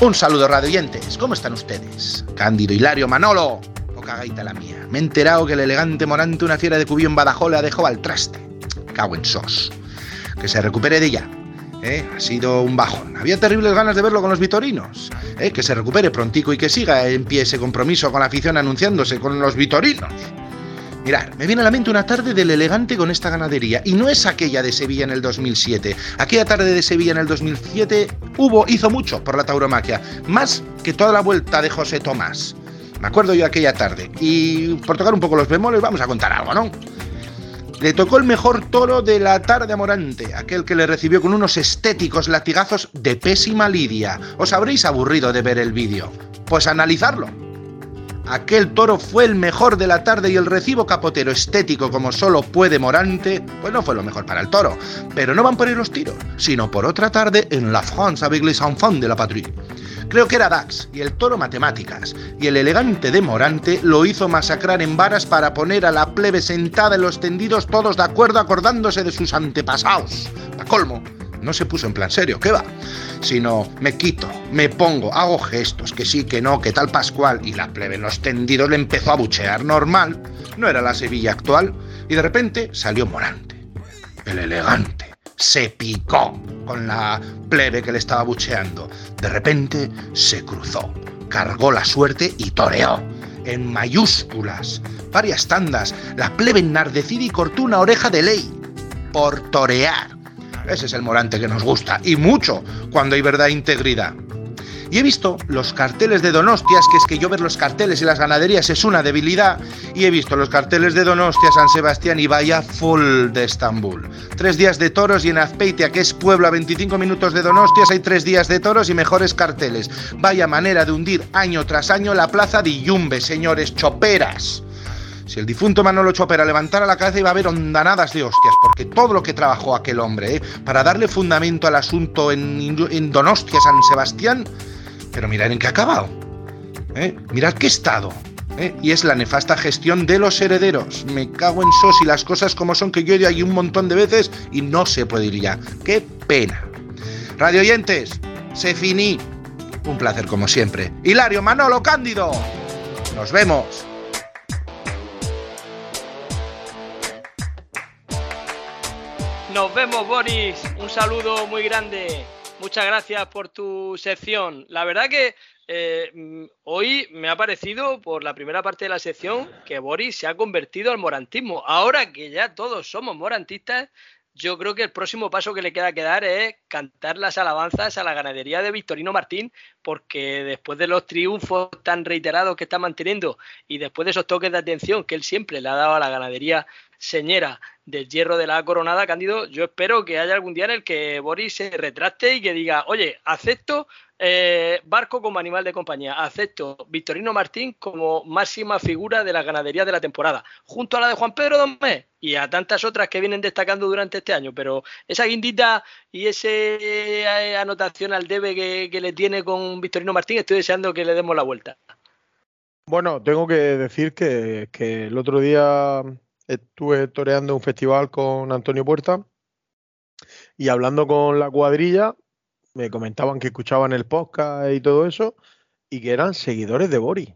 Un saludo, radioyentes. ¿Cómo están ustedes? Cándido, Hilario, Manolo gaita la mía. Me he enterado que el elegante Morante, una fiera de Cubillo en Badajoz, la dejó al traste. Cago en sos. Que se recupere de ella. ¿Eh? Ha sido un bajón. Había terribles ganas de verlo con los vitorinos. ¿eh? Que se recupere prontico y que siga en pie ese compromiso con la afición anunciándose con los vitorinos. Mirad, me viene a la mente una tarde del elegante con esta ganadería, y no es aquella de Sevilla en el 2007. Aquella tarde de Sevilla en el 2007 hubo, hizo mucho por la tauromaquia, más que toda la vuelta de José Tomás. Me acuerdo yo aquella tarde. Y por tocar un poco los bemoles, vamos a contar algo, ¿no? Le tocó el mejor toro de la tarde a Morante, aquel que le recibió con unos estéticos latigazos de pésima lidia. Os habréis aburrido de ver el vídeo. Pues analizarlo. Aquel toro fue el mejor de la tarde y el recibo capotero estético como solo puede Morante, pues no fue lo mejor para el toro. Pero no van por ir los tiros, sino por otra tarde en La France avec les enfants de la patrie. Creo que era Dax y el toro matemáticas, y el elegante de Morante lo hizo masacrar en varas para poner a la plebe sentada en los tendidos todos de acuerdo acordándose de sus antepasados. A colmo, no se puso en plan serio, ¿qué va? Sino me quito, me pongo, hago gestos, que sí, que no, que tal Pascual, y la plebe en los tendidos le empezó a buchear normal, no era la Sevilla actual, y de repente salió Morante, el elegante se picó con la plebe que le estaba bucheando. De repente se cruzó, cargó la suerte y toreó. En mayúsculas, varias tandas, la plebe enardecida y cortó una oreja de ley. Por torear. Ese es el morante que nos gusta, y mucho, cuando hay verdad e integridad. Y he visto los carteles de Donostias, que es que yo ver los carteles y las ganaderías es una debilidad, y he visto los carteles de Donostia, San Sebastián y vaya full de Estambul. Tres días de toros y en Azpeitia, que es pueblo a 25 minutos de Donostias, hay tres días de toros y mejores carteles. Vaya manera de hundir año tras año la plaza de Yumbe, señores choperas. Si el difunto Manolo Chopera levantara la cabeza iba a haber ondanadas de hostias, porque todo lo que trabajó aquel hombre ¿eh? para darle fundamento al asunto en, Donostia, San Sebastián, pero mirad en qué ha acabado. ¿eh? Mirad qué estado. ¿eh? Y es la nefasta gestión de los herederos. Me cago en sos y las cosas como son que yo he ido ahí un montón de veces y no se puede ir ya. ¡Qué pena! Radio oyentes, se finí. Un placer como siempre. Hilario Manolo Cándido. Nos vemos. Nos vemos, Boris. Un saludo muy grande. Muchas gracias por tu sección. La verdad que eh, mm, hoy me ha parecido, por la primera parte de la sección, que Boris se ha convertido al morantismo. Ahora que ya todos somos morantistas, yo creo que el próximo paso que le queda que dar es cantar las alabanzas a la ganadería de Victorino Martín, porque después de los triunfos tan reiterados que está manteniendo y después de esos toques de atención que él siempre le ha dado a la ganadería señera del hierro de la coronada, Cándido, yo espero que haya algún día en el que Boris se retracte y que diga, oye, acepto eh, Barco como animal de compañía, acepto Victorino Martín como máxima figura de la ganadería de la temporada, junto a la de Juan Pedro Domé y a tantas otras que vienen destacando durante este año, pero esa guindita y esa eh, anotación al debe que, le tiene con Victorino Martín, estoy deseando que le demos la vuelta. Bueno, tengo que decir que el otro día estuve toreando un festival con Antonio Puerta y hablando con la cuadrilla, me comentaban que escuchaban el podcast y todo eso y que eran seguidores de Boris.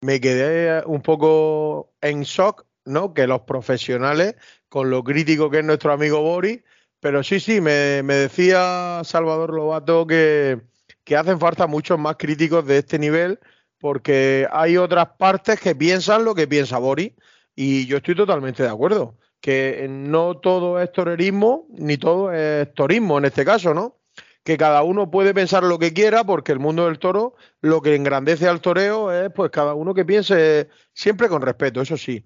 Me quedé un poco en shock, ¿no? Que los profesionales, con lo crítico que es nuestro amigo Boris, pero sí, sí, me, decía Salvador Lobato que, que hacen falta muchos más críticos de este nivel porque hay otras partes que piensan lo que piensa Boris y yo estoy totalmente de acuerdo. que no todo es torerismo, ni todo es torismo en este caso, ¿no? Que cada uno puede pensar lo que quiera, porque el mundo del toro lo que engrandece al toreo es pues cada uno que piense siempre con respeto, eso sí.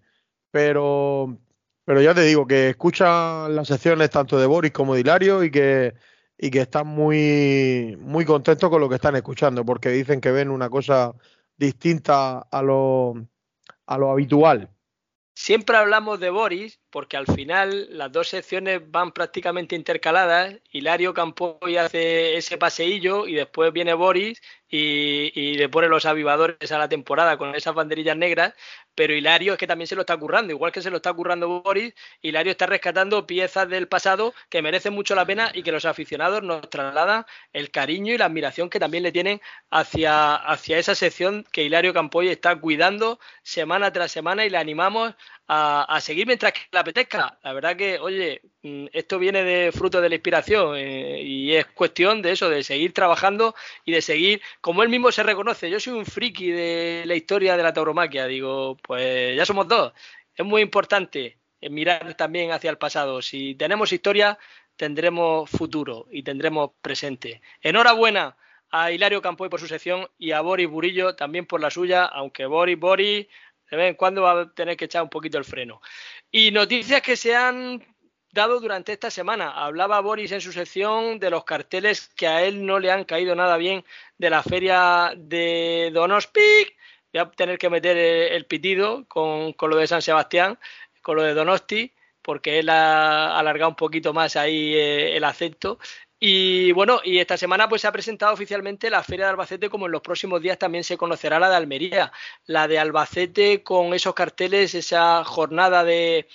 Pero, pero ya te digo que escuchan las secciones tanto de Boris como de Hilario y que, y que están muy, muy contentos con lo que están escuchando, porque dicen que ven una cosa distinta a lo, a lo habitual. Siempre hablamos de Boris porque al final las dos secciones van prácticamente intercaladas. Hilario Campoy hace ese paseillo y después viene Boris y, le pone los avivadores a la temporada con esas banderillas negras. Pero Hilario es que también se lo está currando, igual que se lo está currando Boris. Hilario está rescatando piezas del pasado que merecen mucho la pena y que los aficionados nos trasladan el cariño y la admiración que también le tienen hacia, hacia esa sección que Hilario Campoy está cuidando semana tras semana y le animamos a, seguir mientras que le apetezca. La verdad que, oye, mm, esto viene de fruto de la inspiración eh, y es cuestión de eso, de seguir trabajando y de seguir, como él mismo se reconoce, yo soy un friki de la historia de la tauromaquia, digo, pues ya somos dos. Es muy importante mirar también hacia el pasado. Si tenemos historia, tendremos futuro y tendremos presente. Enhorabuena a Hilario Campoy por su sección y a Boris Burillo también por la suya, aunque Boris, Boris, de vez en cuando va a tener que echar un poquito el freno. Y noticias que se han dado durante esta semana. Hablaba Boris en su sección de los carteles que a él no le han caído nada bien de la feria de Donostic. Voy a tener que meter el pitido con, con lo de San Sebastián, con lo de Donosti, porque él ha alargado un poquito más ahí eh, el acento. Y bueno, y esta semana pues se ha presentado oficialmente la Feria de Albacete, como en los próximos días también se conocerá la de Almería, la de Albacete con esos carteles, esa jornada de,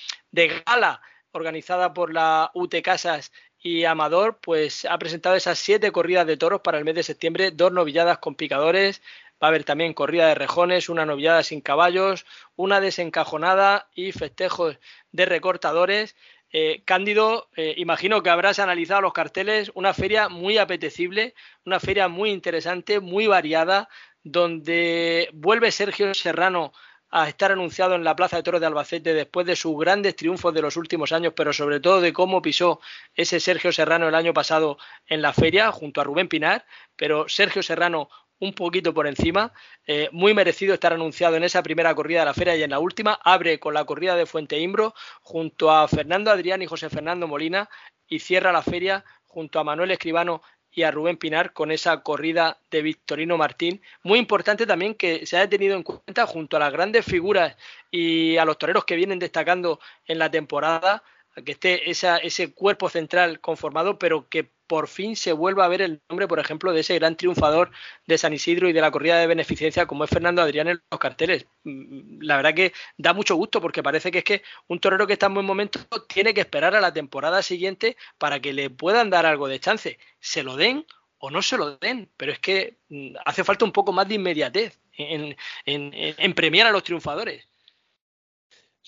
gala organizada por la UT Casas y Amador, pues ha presentado esas siete corridas de toros para el mes de septiembre, dos novilladas con picadores, va a haber también corrida de rejones, una novillada sin caballos, una desencajonada y festejos de recortadores. Eh, Cándido, eh, imagino que habrás analizado los carteles, una feria muy apetecible, una feria muy interesante, muy variada, donde vuelve Sergio Serrano a estar anunciado en la Plaza de Toros de Albacete después de sus grandes triunfos de los últimos años, pero sobre todo de cómo pisó ese Sergio Serrano el año pasado en la feria junto a Rubén Pinar, pero Sergio Serrano un poquito por encima. Eh, muy merecido estar anunciado en esa primera corrida de la feria y en la última. Abre con la corrida de Fuente Imbro junto a Fernando Adrián y José Fernando Molina y cierra la feria junto a Manuel Escribano y a Rubén Pinar con esa corrida de Victorino Martín. Muy importante también que se haya tenido en cuenta junto a las grandes figuras y a los toreros que vienen destacando en la temporada, que esté ese cuerpo central conformado, pero que por fin se vuelva a ver el nombre, por ejemplo, de ese gran triunfador de San Isidro y de la corrida de beneficencia como es Fernando Adrián en los carteles. Mm, la verdad que da mucho gusto porque parece que es que un torero que está en buen momento tiene que esperar a la temporada siguiente para que le puedan dar algo de chance. Se lo den o no se lo den, pero es que mm, hace falta un poco más de inmediatez en, en premiar a los triunfadores.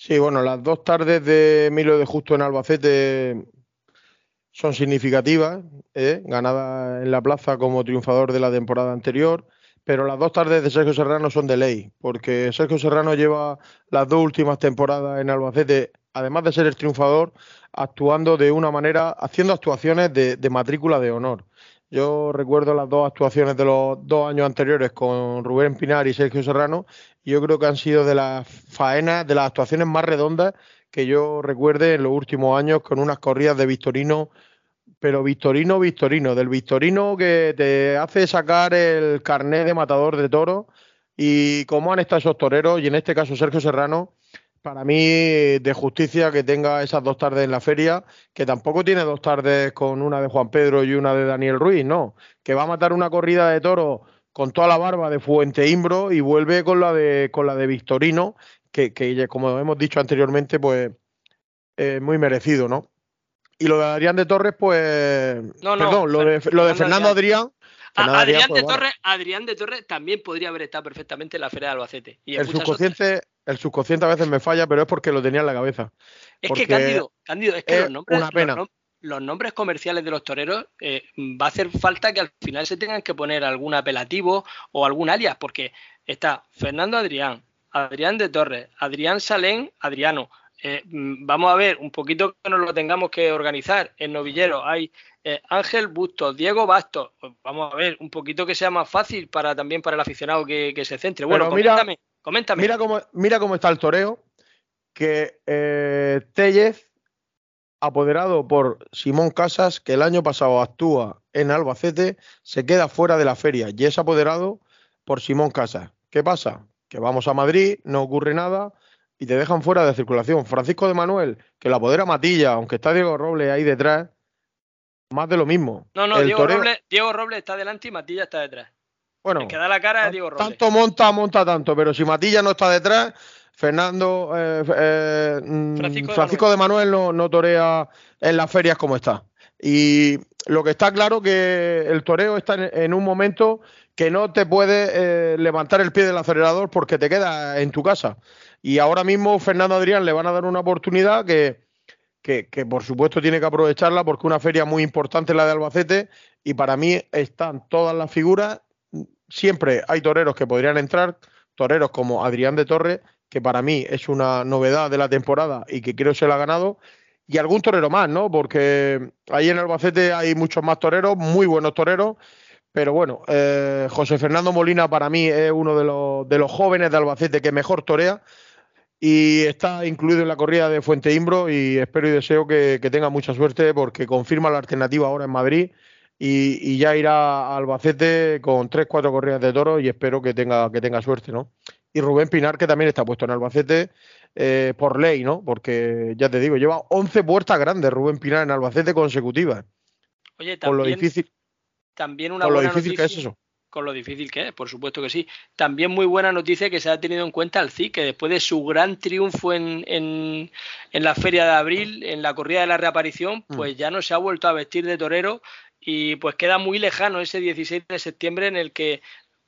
Sí, bueno, las dos tardes de Emilio de Justo en Albacete son significativas, ¿eh? ganada en la plaza como triunfador de la temporada anterior, pero las dos tardes de Sergio Serrano son de ley, porque Sergio Serrano lleva las dos últimas temporadas en Albacete, además de ser el triunfador, actuando de una manera, haciendo actuaciones de, de matrícula de honor. Yo recuerdo las dos actuaciones de los dos años anteriores con Rubén Pinar y Sergio Serrano, y yo creo que han sido de las faenas, de las actuaciones más redondas que yo recuerde en los últimos años con unas corridas de Victorino, pero Victorino, Victorino, del Victorino que te hace sacar el carnet de matador de toro y cómo han estado esos toreros, y en este caso Sergio Serrano, para mí de justicia que tenga esas dos tardes en la feria, que tampoco tiene dos tardes con una de Juan Pedro y una de Daniel Ruiz, no, que va a matar una corrida de toro con toda la barba de Fuente Imbro y vuelve con la de con la de Victorino que, como hemos dicho anteriormente, pues es muy merecido, ¿no? Y lo de Adrián de Torres, pues. No, no, perdón, lo de, lo de Fernando Adrián. Adrián, de Torres, Adrián de Torres también podría haber estado perfectamente en la Feria de Albacete. Y el, subconsciente, el subconsciente a veces me falla, pero es porque lo tenía en la cabeza. Es que, Cándido, Cándido, es que los nombres, Los, nombres comerciales de los toreros eh, va a hacer falta que al final se tengan que poner algún apelativo o algún alias, porque está Fernando Adrián, Adrián de Torres, Adrián Salén, Adriano, eh, mm, vamos a ver, un poquito que nos lo tengamos que organizar. En novillero hay eh, Ángel Bustos, Diego Bastos. Pues vamos a ver, un poquito que sea más fácil para también para el aficionado que, se centre. Bueno, coméntame, coméntame. Mira cómo, mira cómo está el toreo, que eh, Tellez, apoderado por Simón Casas, que el año pasado actúa en Albacete, se queda fuera de la feria y es apoderado por Simón Casas. ¿Qué pasa? Que vamos a Madrid, no ocurre nada y te dejan fuera de circulación. Francisco de Manuel, que la apodera Matilla, aunque está Diego Robles ahí detrás, más de lo mismo. No, no, Diego, Robles, está delante y Matilla está detrás. Bueno, que da la cara es Diego Robles. Tanto monta, monta tanto, pero si Matilla no está detrás, Fernando eh, eh, mm, Francisco, de Manuel, no, torea en las ferias como está. Y lo que está claro que el toreo está en, un momento que no te puede eh, levantar el pie del acelerador porque te queda en tu casa. Y ahora mismo Fernando Adrián le van a dar una oportunidad que, que, por supuesto tiene que aprovecharla porque una feria muy importante la de Albacete y para mí están todas las figuras. Siempre hay toreros que podrían entrar, toreros como Adrián de Torres, que para mí es una novedad de la temporada y que creo se la ha ganado, y algún torero más, ¿no? Porque ahí en Albacete hay muchos más toreros, muy buenos toreros, pero bueno, eh, José Fernando Molina para mí es uno de los, de los jóvenes de Albacete que mejor torea y está incluido en la corrida de Fuente Imbro y espero y deseo que, tenga mucha suerte porque confirma la alternativa ahora en Madrid y, ya irá a Albacete con tres, cuatro corridas de toro y espero que tenga, que tenga suerte, ¿no? Y Rubén Pinar, que también está puesto en Albacete eh, por ley, ¿no? Porque ya te digo, lleva 11 puertas grandes Rubén Pinar en Albacete consecutivas. Oye, también, lo difícil, también una lo difícil que es eso con lo difícil que es, por supuesto que sí. También muy buena noticia que se ha tenido en cuenta al CIC, que después de su gran triunfo en, en, la Feria de Abril, en la corrida de la reaparición, mm. pues ya no se ha vuelto a vestir de torero y pues queda muy lejano ese 16 de septiembre en el que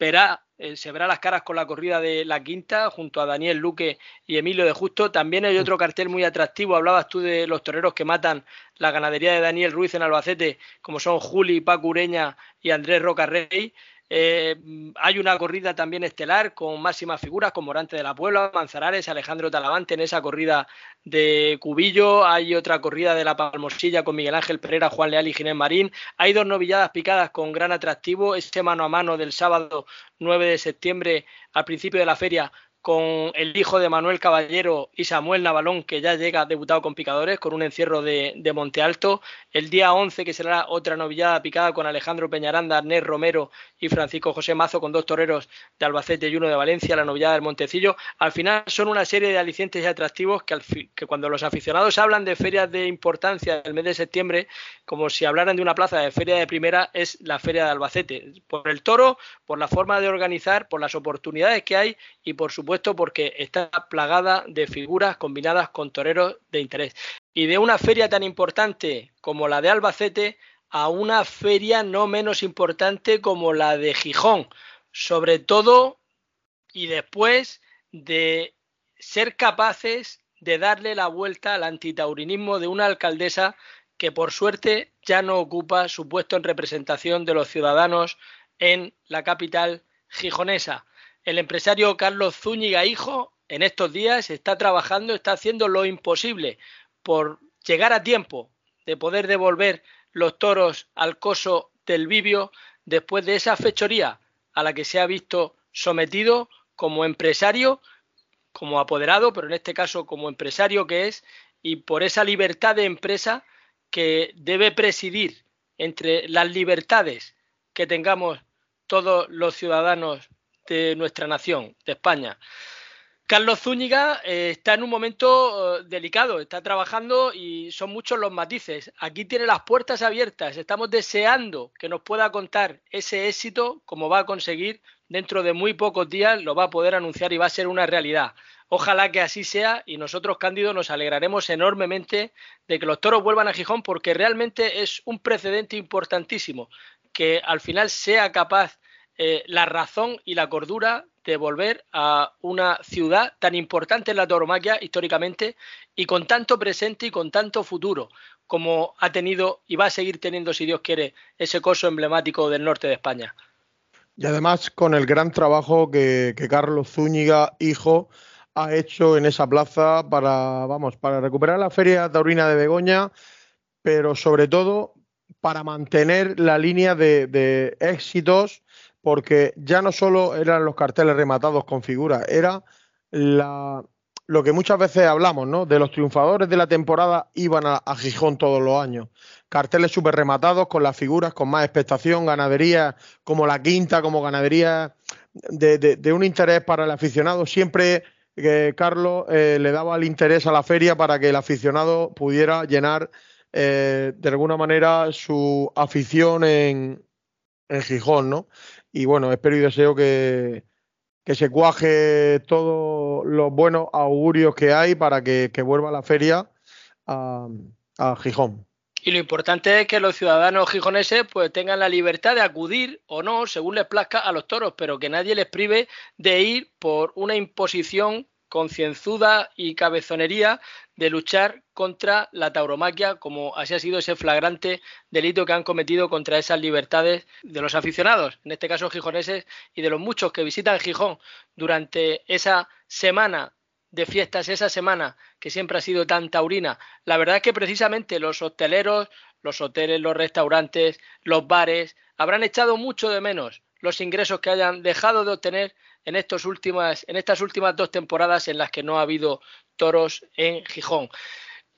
verá, eh, se verá las caras con la corrida de la quinta junto a Daniel Luque y Emilio de Justo. También hay otro cartel muy atractivo. Hablabas tú de los toreros que matan la ganadería de Daniel Ruiz en Albacete, como son Juli, Paco Ureña y Andrés Rocarrey. Eh, hay una corrida también estelar con máximas figuras como Morante de la Puebla, Manzanares, Alejandro Talavante en esa corrida de Cubillo. Hay otra corrida de la Palmosilla con Miguel Ángel Pereira, Juan Leal y Ginés Marín. Hay dos novilladas picadas con gran atractivo. Este mano a mano del sábado 9 de septiembre al principio de la feria con el hijo de Manuel Caballero y Samuel Navalón, que ya llega debutado con picadores, con un encierro de, Monte Alto. El día 11, que será otra novillada picada con Alejandro Peñaranda, Arnés Romero y Francisco José Mazo, con dos toreros de Albacete y uno de Valencia, la novillada del Montecillo. Al final son una serie de alicientes y atractivos que, que cuando los aficionados hablan de ferias de importancia del mes de septiembre, como si hablaran de una plaza de feria de primera, es la feria de Albacete. Por el toro, por la forma de organizar, por las oportunidades que hay y por supuesto porque está plagada de figuras combinadas con toreros de interés. Y de una feria tan importante como la de Albacete a una feria no menos importante como la de Gijón, sobre todo y después de ser capaces de darle la vuelta al antitaurinismo de una alcaldesa que por suerte ya no ocupa su puesto en representación de los ciudadanos en la capital gijonesa. El empresario Carlos Zúñiga Hijo en estos días está trabajando, está haciendo lo imposible por llegar a tiempo de poder devolver los toros al coso del Vivio después de esa fechoría a la que se ha visto sometido como empresario, como apoderado, pero en este caso como empresario que es, y por esa libertad de empresa que debe presidir entre las libertades que tengamos todos los ciudadanos de nuestra nación, de España. Carlos Zúñiga eh, está en un momento eh, delicado, está trabajando y son muchos los matices. Aquí tiene las puertas abiertas, estamos deseando que nos pueda contar ese éxito, como va a conseguir dentro de muy pocos días, lo va a poder anunciar y va a ser una realidad. Ojalá que así sea y nosotros, Cándido, nos alegraremos enormemente de que los toros vuelvan a Gijón porque realmente es un precedente importantísimo que al final sea capaz eh, la razón y la cordura de volver a una ciudad tan importante en la tauromaquia históricamente y con tanto presente y con tanto futuro como ha tenido y va a seguir teniendo, si Dios quiere, ese coso emblemático del norte de España. Y además con el gran trabajo que, Carlos Zúñiga, hijo, ha hecho en esa plaza para, vamos, para recuperar la feria taurina de Begoña, pero sobre todo para mantener la línea de, éxitos, porque ya no solo eran los carteles rematados con figuras, era lo que muchas veces hablamos, ¿no? De los triunfadores de la temporada iban a, Gijón todos los años. Carteles súper rematados con las figuras, con más expectación, ganadería como la quinta, como ganadería de, un interés para el aficionado. Siempre que Carlos eh, le daba el interés a la feria para que el aficionado pudiera llenar eh, de alguna manera su afición en, en Gijón, ¿no? Y bueno, espero y deseo que, que se cuaje todos los buenos augurios que hay para que, vuelva la feria a, a, Gijón. Y lo importante es que los ciudadanos gijoneses pues tengan la libertad de acudir o no, según les plazca, a los toros, pero que nadie les prive de ir por una imposición concienzuda y cabezonería de luchar contra la tauromaquia, como así ha sido ese flagrante delito que han cometido contra esas libertades de los aficionados, en este caso gijoneses, y de los muchos que visitan Gijón durante esa semana de fiestas, esa semana que siempre ha sido tan taurina. La verdad es que precisamente los hosteleros, los hoteles, los restaurantes, los bares, habrán echado mucho de menos los ingresos que hayan dejado de obtener en, estos en estas últimas dos temporadas en las que no ha habido toros en Gijón.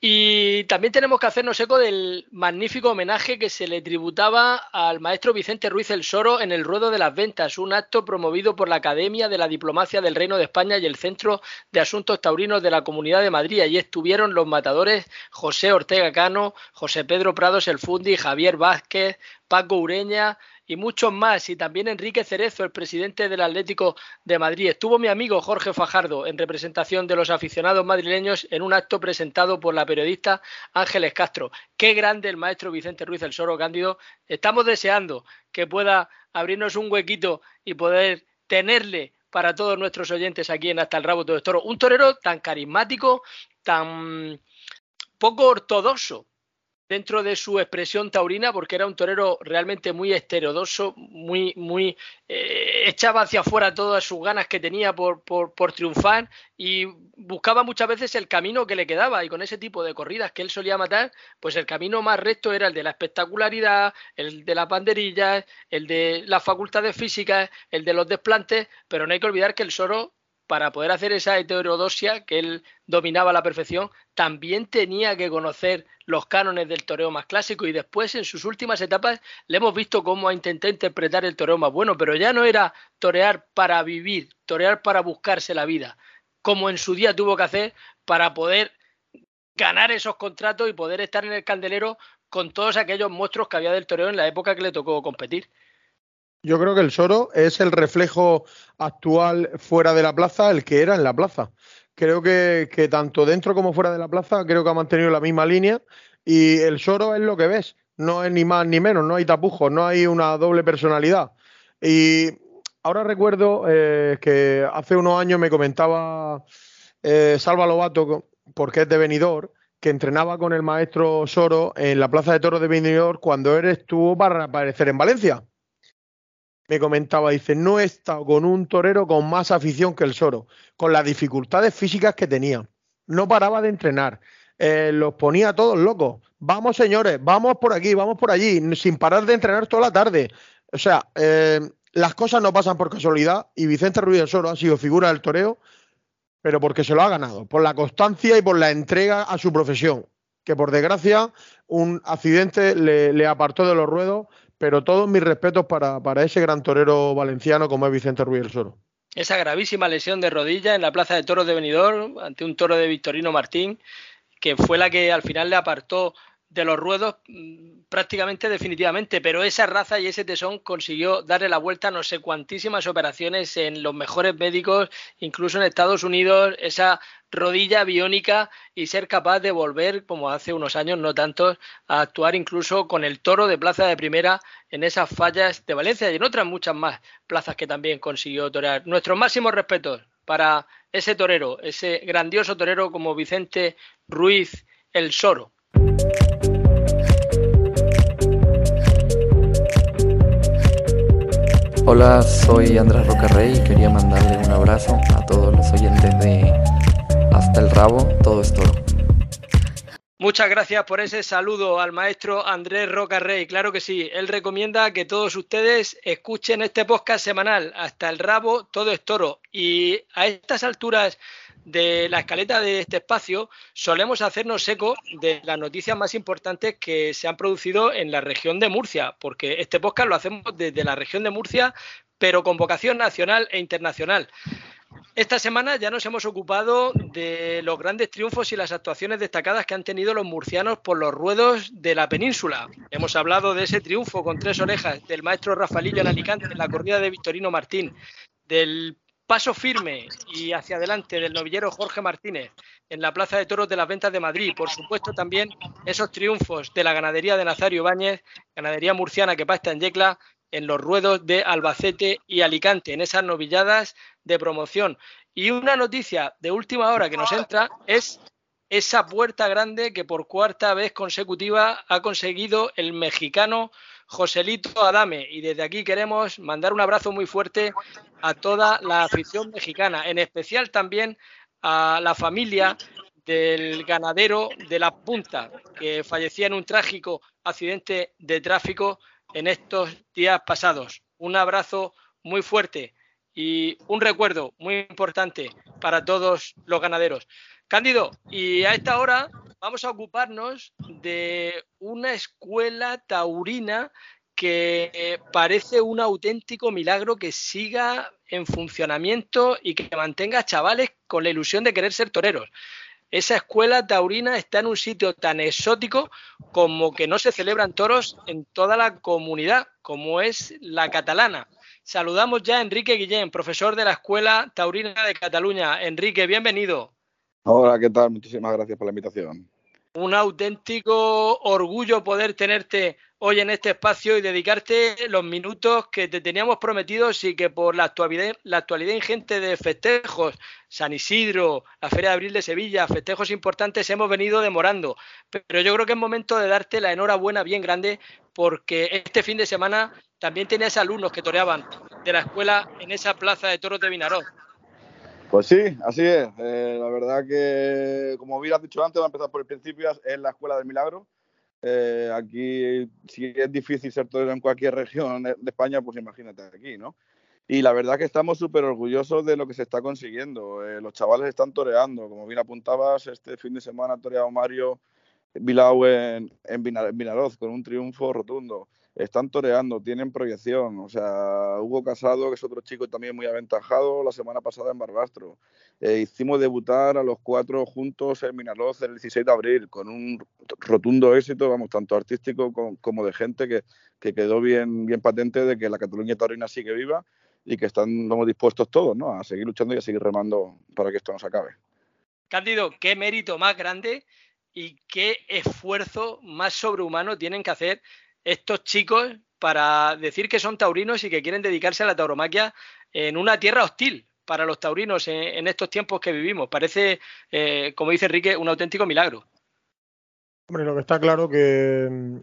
Y también tenemos que hacernos eco del magnífico homenaje que se le tributaba al maestro Vicente Ruiz el Soro en el Ruedo de las Ventas, un acto promovido por la Academia de la Diplomacia del Reino de España y el Centro de Asuntos Taurinos de la Comunidad de Madrid. Allí estuvieron los matadores José Ortega Cano, José Pedro Prados El Fundi, Javier Vázquez, Paco Ureña, y muchos más. Y también Enrique Cerezo, el presidente del Atlético de Madrid. Estuvo mi amigo Jorge Fajardo en representación de los aficionados madrileños en un acto presentado por la periodista Ángeles Castro. Qué grande el maestro Vicente Ruiz el Soro Cándido. Estamos deseando que pueda abrirnos un huequito y poder tenerle para todos nuestros oyentes aquí en Hasta el Rabo de Toro. Un torero tan carismático, tan poco ortodoxo dentro de su expresión taurina, porque era un torero realmente muy estereodoso, muy, muy eh, echaba hacia afuera todas sus ganas que tenía por, por, por, triunfar y buscaba muchas veces el camino que le quedaba. Y con ese tipo de corridas que él solía matar, pues el camino más recto era el de la espectacularidad, el de las banderillas, el de las facultades físicas, el de los desplantes, pero no hay que olvidar que el Soro para poder hacer esa heterodosia que él dominaba a la perfección, también tenía que conocer los cánones del toreo más clásico y después en sus últimas etapas le hemos visto cómo ha intentado interpretar el toreo más bueno, pero ya no era torear para vivir, torear para buscarse la vida, como en su día tuvo que hacer para poder ganar esos contratos y poder estar en el candelero con todos aquellos monstruos que había del toreo en la época que le tocó competir. Yo creo que el Soro es el reflejo actual fuera de la plaza, el que era en la plaza. Creo que, tanto dentro como fuera de la plaza, creo que ha mantenido la misma línea y el Soro es lo que ves, no es ni más ni menos, no hay tapujos, no hay una doble personalidad. Y ahora recuerdo eh, que hace unos años me comentaba eh, Salva Lobato, porque es de Benidorm, que entrenaba con el maestro Soro en la Plaza de Toros de Benidorm cuando él estuvo para aparecer en Valencia me comentaba, dice, no he estado con un torero con más afición que el Soro, con las dificultades físicas que tenía. No paraba de entrenar, eh, los ponía todos locos. Vamos, señores, vamos por aquí, vamos por allí, sin parar de entrenar toda la tarde. O sea, eh, las cosas no pasan por casualidad y Vicente Ruiz del Soro ha sido figura del toreo, pero porque se lo ha ganado, por la constancia y por la entrega a su profesión, que por desgracia un accidente le apartó de los ruedos pero todos mis respetos para, ese gran torero valenciano como es Vicente Ruiz del Soro. Esa gravísima lesión de rodilla en la plaza de toros de Benidorm ante un toro de Victorino Martín, que fue la que al final le apartó de los ruedos mm, prácticamente definitivamente, pero esa raza y ese tesón consiguió darle la vuelta a no sé cuantísimas operaciones en los mejores médicos, incluso en Estados Unidos, esa rodilla biónica y ser capaz de volver, como hace unos años, no tantos, a actuar incluso con el toro de plaza de primera en esas fallas de Valencia y en otras muchas más plazas que también consiguió torear. Nuestros máximos respetos para ese torero, ese grandioso torero como Vicente Ruiz el Soro. Hola, soy Andrés Rocarrey y quería mandarle un abrazo a todos los oyentes de hasta el rabo todo es toro. Muchas gracias por ese saludo al maestro Andrés Roca Rey. Claro que sí, él recomienda que todos ustedes escuchen este podcast semanal, hasta el rabo, todo es toro. Y a estas alturas de la escaleta de este espacio solemos hacernos eco de las noticias más importantes que se han producido en la región de Murcia, porque este podcast lo hacemos desde la región de Murcia, pero con vocación nacional e internacional. Esta semana ya nos hemos ocupado de los grandes triunfos y las actuaciones destacadas que han tenido los murcianos por los ruedos de la península. Hemos hablado de ese triunfo con tres orejas del maestro Rafaelillo en Alicante en la corrida de Victorino Martín, del paso firme y hacia adelante del novillero Jorge Martínez en la Plaza de Toros de las Ventas de Madrid. Por supuesto, también esos triunfos de la ganadería de Nazario Ibáñez, ganadería murciana que pasta en Yecla, en los ruedos de Albacete y Alicante, en esas novilladas de promoción. Y una noticia de última hora que nos entra es esa puerta grande que por cuarta vez consecutiva ha conseguido el mexicano Joselito Adame. Y desde aquí queremos mandar un abrazo muy fuerte a toda la afición mexicana, en especial también a la familia del ganadero de la punta, que fallecía en un trágico accidente de tráfico en estos días pasados. Un abrazo muy fuerte y un recuerdo muy importante para todos los ganaderos. Cándido, y a esta hora vamos a ocuparnos de una escuela taurina que parece un auténtico milagro que siga en funcionamiento y que mantenga a chavales con la ilusión de querer ser toreros. Esa escuela taurina está en un sitio tan exótico como que no se celebran toros en toda la comunidad, como es la catalana. Saludamos ya a Enrique Guillén, profesor de la Escuela Taurina de Cataluña. Enrique, bienvenido. Hola, ¿qué tal? Muchísimas gracias por la invitación. Un auténtico orgullo poder tenerte hoy en este espacio y dedicarte los minutos que te teníamos prometidos y que por la actualidad, la actualidad ingente de festejos, San Isidro, la Feria de Abril de Sevilla, festejos importantes, hemos venido demorando. Pero yo creo que es momento de darte la enhorabuena bien grande porque este fin de semana también tenías alumnos que toreaban de la escuela en esa plaza de toros de Vinaroz. Pues sí, así es. Eh, la verdad que, como hubieras dicho antes, va a empezar por el principio, es la Escuela del Milagro. Eh, aquí, si es difícil ser torero en cualquier región de España, pues imagínate aquí, ¿no? Y la verdad que estamos súper orgullosos de lo que se está consiguiendo. Eh, los chavales están toreando. Como bien apuntabas, este fin de semana ha toreado Mario Bilao en, en Vinaroz con un triunfo rotundo están toreando, tienen proyección. O sea, Hugo Casado, que es otro chico también muy aventajado, la semana pasada en Barbastro. Eh, hicimos debutar a los cuatro juntos en Minaloz el 16 de abril, con un rotundo éxito, vamos, tanto artístico como, de gente, que, quedó bien, patente de que la Cataluña taurina sigue viva y que están dispuestos todos ¿no? a seguir luchando y a seguir remando para que esto no se acabe. Cándido, qué mérito más grande y qué esfuerzo más sobrehumano tienen que hacer estos chicos para decir que son taurinos y que quieren dedicarse a la tauromaquia en una tierra hostil para los taurinos en, estos tiempos que vivimos. Parece, eh, como dice Enrique, un auténtico milagro. Hombre, lo que está claro que mm,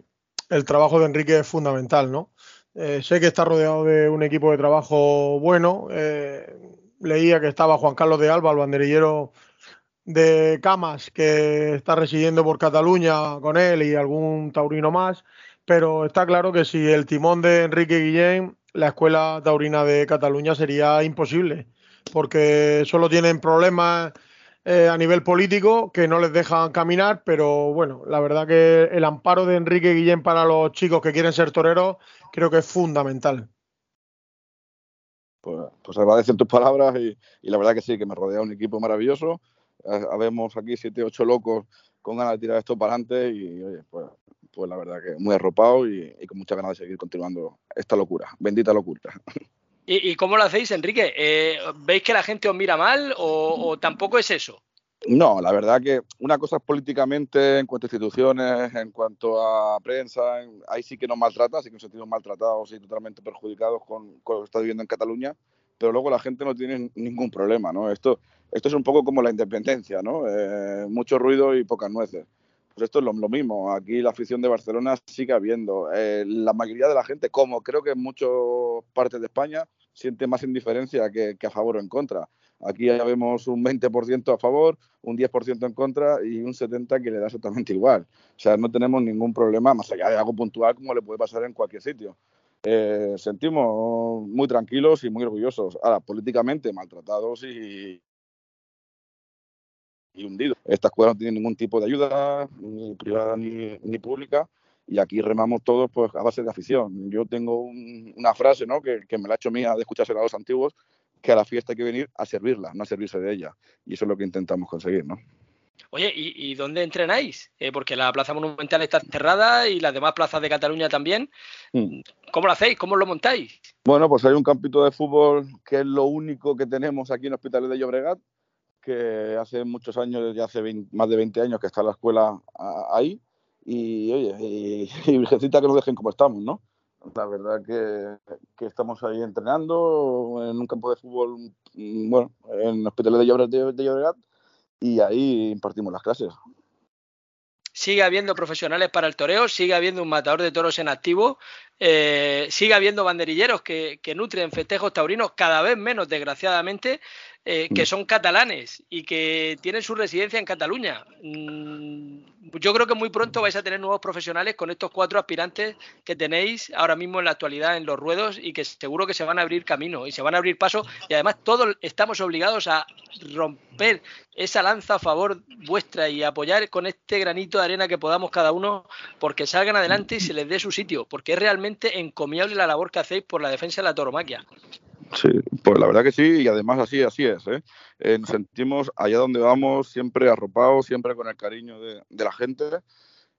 el trabajo de Enrique es fundamental, ¿no? Eh, sé que está rodeado de un equipo de trabajo bueno. Eh, leía que estaba Juan Carlos de Alba, el banderillero de Camas, que está residiendo por Cataluña con él y algún taurino más pero está claro que si el timón de Enrique Guillén, la Escuela Taurina de Cataluña sería imposible, porque solo tienen problemas eh, a nivel político que no les dejan caminar, pero bueno, la verdad que el amparo de Enrique Guillén para los chicos que quieren ser toreros creo que es fundamental. Pues, pues agradecen tus palabras y, la verdad que sí, que me rodea un equipo maravilloso. Habemos aquí siete, ocho locos con ganas de tirar esto para adelante y oye, pues pues la verdad que muy arropado y, con muchas ganas de seguir continuando esta locura, bendita locura. ¿Y, cómo lo hacéis, Enrique? Eh, ¿Veis que la gente os mira mal o, tampoco es eso? No, la verdad que una cosa es políticamente, en cuanto a instituciones, en cuanto a prensa, ahí sí que nos maltrata, sí que nos sentimos maltratados y totalmente perjudicados con, con, lo que está viviendo en Cataluña, pero luego la gente no tiene ningún problema, ¿no? Esto, esto es un poco como la independencia, ¿no? Eh, mucho ruido y pocas nueces. Pues esto es lo, mismo. Aquí la afición de Barcelona sigue habiendo. Eh, la mayoría de la gente, como creo que en muchas partes de España, siente más indiferencia que, a favor o en contra. Aquí ya vemos un 20% a favor, un 10% en contra y un 70% que le da exactamente igual. O sea, no tenemos ningún problema, más allá de algo puntual como le puede pasar en cualquier sitio. Eh, sentimos muy tranquilos y muy orgullosos. Ahora, políticamente maltratados y, y hundidos. Esta escuela no tiene ningún tipo de ayuda, ni privada ni, ni pública, y aquí remamos todos pues, a base de afición. Yo tengo un, una frase ¿no? que, que, me la ha hecho mía de escucharse a los antiguos, que a la fiesta hay que venir a servirla, no a servirse de ella. Y eso es lo que intentamos conseguir, ¿no? Oye, ¿y, y dónde entrenáis? Eh, porque la Plaza Monumental está cerrada y las demás plazas de Cataluña también. Mm. ¿Cómo lo hacéis? ¿Cómo lo montáis? Bueno, pues hay un campito de fútbol que es lo único que tenemos aquí en Hospitales de Llobregat, que hace muchos años, ya hace 20, más de 20 años que está la escuela ahí. Y oye, y, (laughs) y Virgencita que nos dejen como estamos, ¿no? La verdad que, que, estamos ahí entrenando en un campo de fútbol, mm, bueno, en Hospitales de Llobregat, de, de Llobregat y ahí impartimos las clases. Sigue habiendo profesionales para el toreo, sigue habiendo un matador de toros en activo, eh, sigue habiendo banderilleros que, que, nutren festejos taurinos, cada vez menos, desgraciadamente, eh, que son catalanes y que tienen su residencia en Cataluña. Mm, yo creo que muy pronto vais a tener nuevos profesionales con estos cuatro aspirantes que tenéis ahora mismo en la actualidad en los ruedos y que seguro que se van a abrir camino y se van a abrir paso y además todos estamos obligados a romper esa lanza a favor vuestra y apoyar con este granito de arena que podamos cada uno porque salgan adelante y se les dé su sitio, porque es realmente encomiable la labor que hacéis por la defensa de la tauromaquia. Sí, pues la verdad que sí, y además así, así es. ¿eh? Eh, nos sentimos allá donde vamos, siempre arropados, siempre con el cariño de, la gente.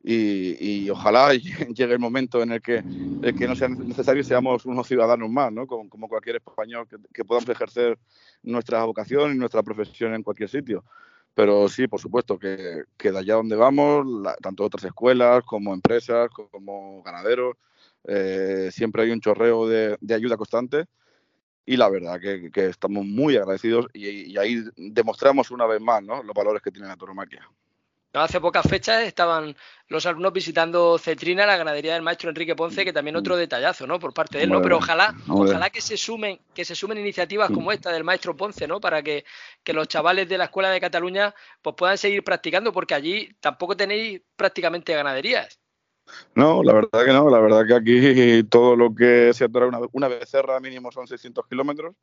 Y, y, ojalá (laughs) llegue el momento en el que, el que no sea necesario seamos unos ciudadanos más, ¿no? como, cualquier español, que, que, podamos ejercer nuestra vocación y nuestra profesión en cualquier sitio. Pero sí, por supuesto, que, que de allá donde vamos, la, tanto otras escuelas como empresas, como ganaderos, eh, siempre hay un chorreo de, de ayuda constante y la verdad que, que estamos muy agradecidos y, y, ahí demostramos una vez más ¿no? los valores que tiene la tauromaquia. Hace pocas fechas estaban los alumnos visitando Cetrina, la ganadería del maestro Enrique Ponce, que también otro detallazo, ¿no? Por parte de él, ¿no? Pero ojalá, ojalá que se sumen, que se sumen iniciativas como esta del maestro Ponce, ¿no? Para que, que los chavales de la escuela de Cataluña pues puedan seguir practicando, porque allí tampoco tenéis prácticamente ganaderías. No, la verdad que no, la verdad que aquí (laughs) todo lo que se atora una, una becerra mínimo son 600 kilómetros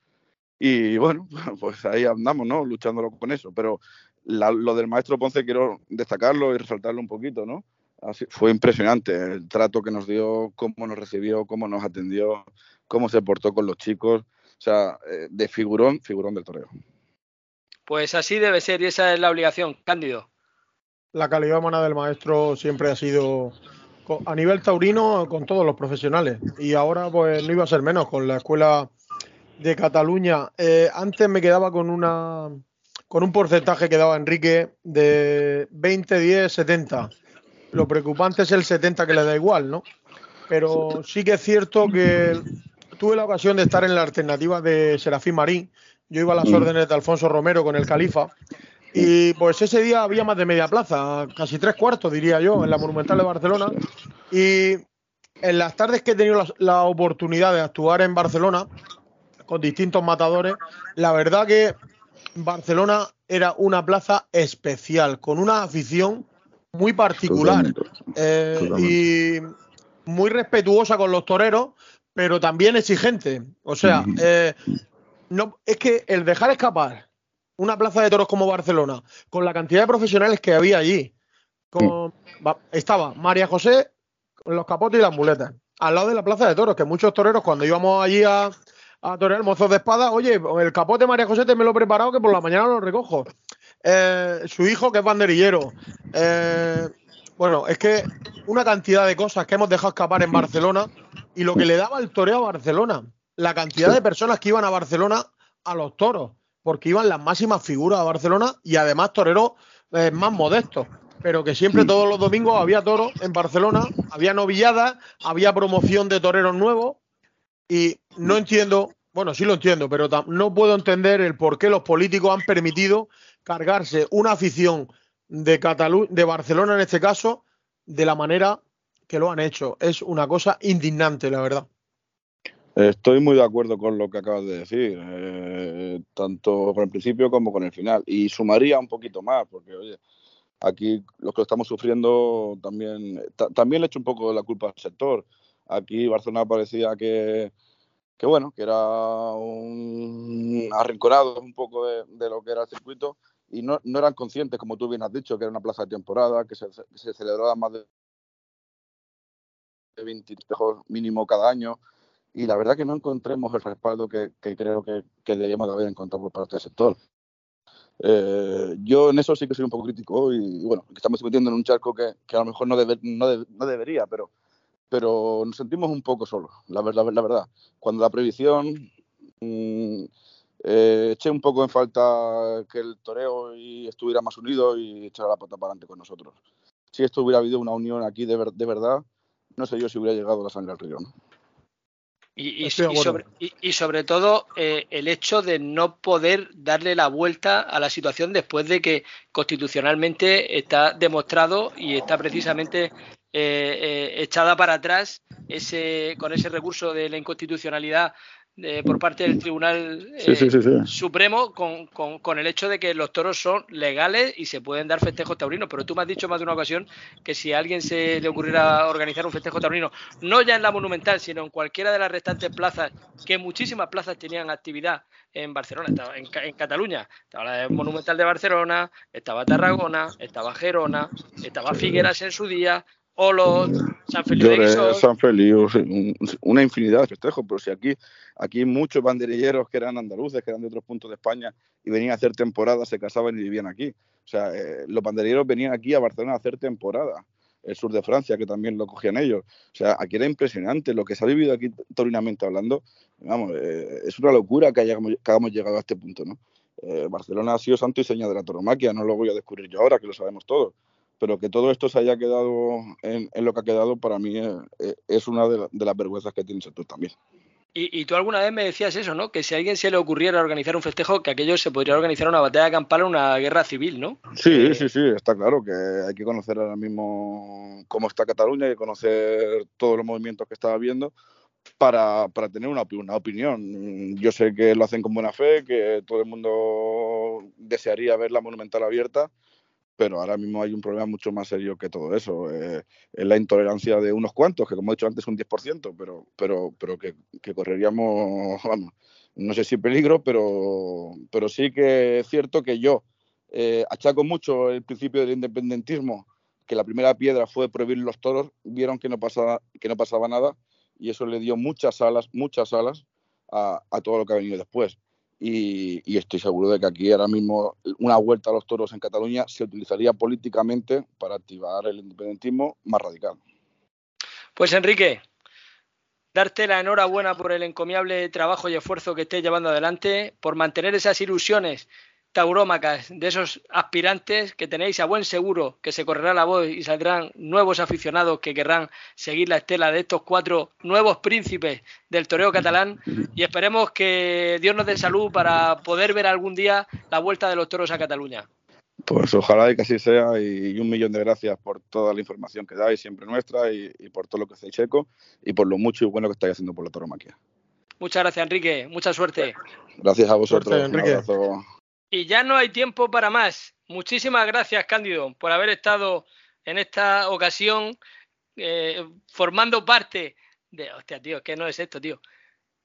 y bueno, (laughs) pues ahí andamos, ¿no? Luchándolo con eso, pero la, lo del maestro Ponce quiero destacarlo y resaltarlo un poquito, ¿no? Así, fue impresionante el trato que nos dio, cómo nos recibió, cómo nos atendió, cómo se portó con los chicos, o sea, eh, de figurón, figurón del toreo. Pues así debe ser y esa es la obligación, Cándido. La calidad humana del maestro siempre ha sido a nivel taurino con todos los profesionales y ahora pues no iba a ser menos con la escuela de Cataluña. Eh, antes me quedaba con una con un porcentaje que daba Enrique de 20, 10, 70. Lo preocupante es el 70 que le da igual, ¿no? Pero sí que es cierto que tuve la ocasión de estar en la alternativa de Serafín Marín. Yo iba a las órdenes de Alfonso Romero con el Califa. Y pues ese día había más de media plaza, casi tres cuartos, diría yo, en la Monumental de Barcelona. Y en las tardes que he tenido la, la oportunidad de actuar en Barcelona con distintos matadores, la verdad que Barcelona era una plaza especial, con una afición muy particular eh, y muy respetuosa con los toreros, pero también exigente. O sea, eh, no, es que el dejar escapar una plaza de toros como Barcelona, con la cantidad de profesionales que había allí, con, estaba María José con los capotes y las muletas, al lado de la plaza de toros, que muchos toreros cuando íbamos allí a, a torear mozos de espada, oye, el capote María José te me lo he preparado que por la mañana lo recojo. Eh, su hijo que es banderillero. Eh, bueno, es que una cantidad de cosas que hemos dejado escapar en Barcelona y lo que le daba el toreo a Barcelona, la cantidad de personas que iban a Barcelona a los toros, porque iban las máximas figuras a Barcelona y además toreros eh, más modestos pero que siempre todos los domingos había toros en Barcelona, había novilladas, había promoción de toreros nuevos y no entiendo, bueno, sí lo entiendo, pero no puedo entender el por qué los políticos han permitido cargarse una afición de Catalu de Barcelona en este caso de la manera que lo han hecho. Es una cosa indignante, la verdad. Estoy muy de acuerdo con lo que acabas de decir, eh, tanto con el principio como con el final. Y sumaría un poquito más, porque oye, aquí los que estamos sufriendo también, también le echo un poco la culpa al sector. Aquí Barcelona parecía que, que bueno, que era un arrinconado un poco de, lo que era el circuito y no, eran conscientes, como tú bien has dicho, que era una plaza de temporada, que se, se celebraba más de 20 espejos mínimo cada año y la verdad que no encontremos el respaldo que, creo que, que, deberíamos haber encontrado por parte del sector. Eh, yo en eso sí que soy un poco crítico y bueno, estamos metiendo en un charco que, a lo mejor no, no, debería, pero, pero nos sentimos un poco solos, la, verdad, la verdad. Cuando la previsión mm, eh, eché un poco en falta que el toreo y estuviera más unido y echara la pata para adelante con nosotros. Si esto hubiera habido una unión aquí de, de verdad, no sé yo si hubiera llegado la sangre al río. ¿no? Y, sobre, todo eh, el hecho de no poder darle la vuelta a la situación después de que constitucionalmente está demostrado y está precisamente eh, eh, echada para atrás ese, con ese recurso de la inconstitucionalidad por parte del Tribunal eh, Supremo con, con, el hecho de que los toros son legales y se pueden dar festejos taurinos. Pero tú me has dicho más de una ocasión que si a alguien se le ocurriera organizar un festejo taurino, no ya en la Monumental, sino en cualquiera de las restantes plazas, que muchísimas plazas tenían actividad en Barcelona, estaba en, en Cataluña, estaba la Monumental de Barcelona, estaba Tarragona, estaba Gerona, estaba Figueras en su día, Olo, San Feliu San Feliu, una infinidad de festejos, pero si aquí, aquí muchos banderilleros que eran andaluces, que eran de otros puntos de España y venían a hacer temporada, se casaban y vivían aquí. O sea, eh, los banderilleros venían aquí a Barcelona a hacer temporada. El sur de Francia, que también lo cogían ellos. O sea, aquí era impresionante lo que se ha vivido aquí torinamente hablando. Vamos, eh, es una locura que hayamos, llegado a este punto, ¿no? Eh, Barcelona ha sido santo y seña de la toromaquia, no lo voy a descubrir yo ahora, que lo sabemos todos pero que todo esto se haya quedado en, lo que ha quedado, para mí eh, eh, es una de, las vergüenzas que tiene el sector también. Y, tú alguna vez me decías eso, ¿no? Que si a alguien se le ocurriera organizar un festejo, que aquello se podría organizar una batalla campal o una guerra civil, ¿no? Sí, eh, sí, sí, está claro que hay que conocer ahora mismo cómo está Cataluña, hay que conocer todos los movimientos que está habiendo para, para tener una, una, opinión. Yo sé que lo hacen con buena fe, que todo el mundo desearía ver la monumental abierta, pero ahora mismo hay un problema mucho más serio que todo eso. Eh, es la intolerancia de unos cuantos, que como he dicho antes un 10%, pero, pero, pero que, correríamos, (laughs) vamos, no sé si peligro, pero, pero sí que es cierto que yo eh, achaco mucho el principio del independentismo, que la primera piedra fue prohibir los toros, vieron que no pasaba, que no pasaba nada y eso le dio muchas alas, muchas alas a, a todo lo que ha venido después. Y, estoy seguro de que aquí ahora mismo una vuelta a los toros en Cataluña se utilizaría políticamente para activar el independentismo más radical. Pues Enrique, darte la enhorabuena por el encomiable trabajo y esfuerzo que estés llevando adelante, por mantener esas ilusiones taurómacas de esos aspirantes que tenéis a buen seguro que se correrá la voz y saldrán nuevos aficionados que querrán seguir la estela de estos cuatro nuevos príncipes del toreo catalán y esperemos que Dios nos dé salud para poder ver algún día la vuelta de los toros a Cataluña. Pues ojalá y que así sea y un millón de gracias por toda la información que dais, siempre nuestra, y, por todo lo que hacéis eco y por lo mucho y bueno que estáis haciendo por la tauromaquia. Muchas gracias, Enrique. Mucha suerte. Gracias a vosotros. Enrique. Y ya no hay tiempo para más. Muchísimas gracias, Cándido, por haber estado en esta ocasión eh, formando parte de... Hostia, tío, ¿qué no es esto, tío?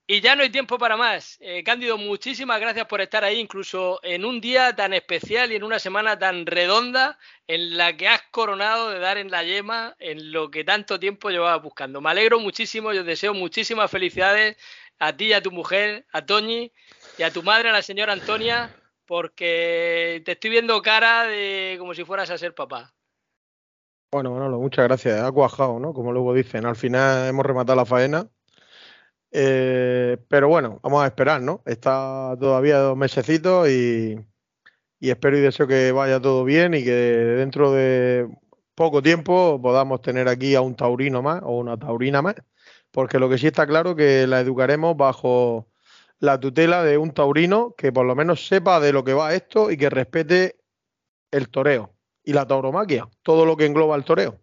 Y ya no hay tiempo para más. Eh, Cándido, muchísimas gracias por estar ahí, incluso en un día tan especial y en una semana tan redonda en la que has coronado de dar en la yema en lo que tanto tiempo llevaba buscando. Me alegro muchísimo y os deseo muchísimas felicidades a ti y a tu mujer, a Toñi, y a tu madre, a la señora Antonia, porque te estoy viendo cara de como si fueras a ser papá. Bueno, Manolo, muchas gracias. Ha cuajado, ¿no? Como luego dicen, al final hemos rematado la faena. Eh, pero bueno, vamos a esperar, ¿no? Está todavía dos mesecitos y, y espero y deseo que vaya todo bien y que dentro de poco tiempo podamos tener aquí a un taurino más o una taurina más, porque lo que sí está claro que la educaremos bajo la tutela de un taurino que por lo menos sepa de lo que va esto y que respete el toreo y la tauromaquia, todo lo que engloba el toreo.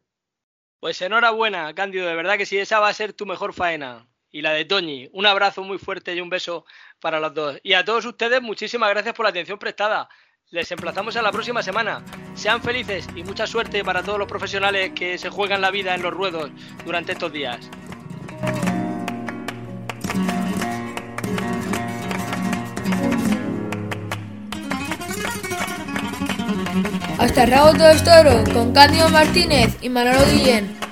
Pues enhorabuena, Cándido, de verdad que sí, esa va a ser tu mejor faena. y la de Toñi. Un abrazo muy fuerte y un beso para los dos. Y a todos ustedes, muchísimas gracias por la atención prestada. Les emplazamos a la próxima semana. Sean felices y mucha suerte para todos los profesionales que se juegan la vida en los ruedos durante estos días. Hasta el rabo todo es toro con Cándido Martínez y Manolo Guillén.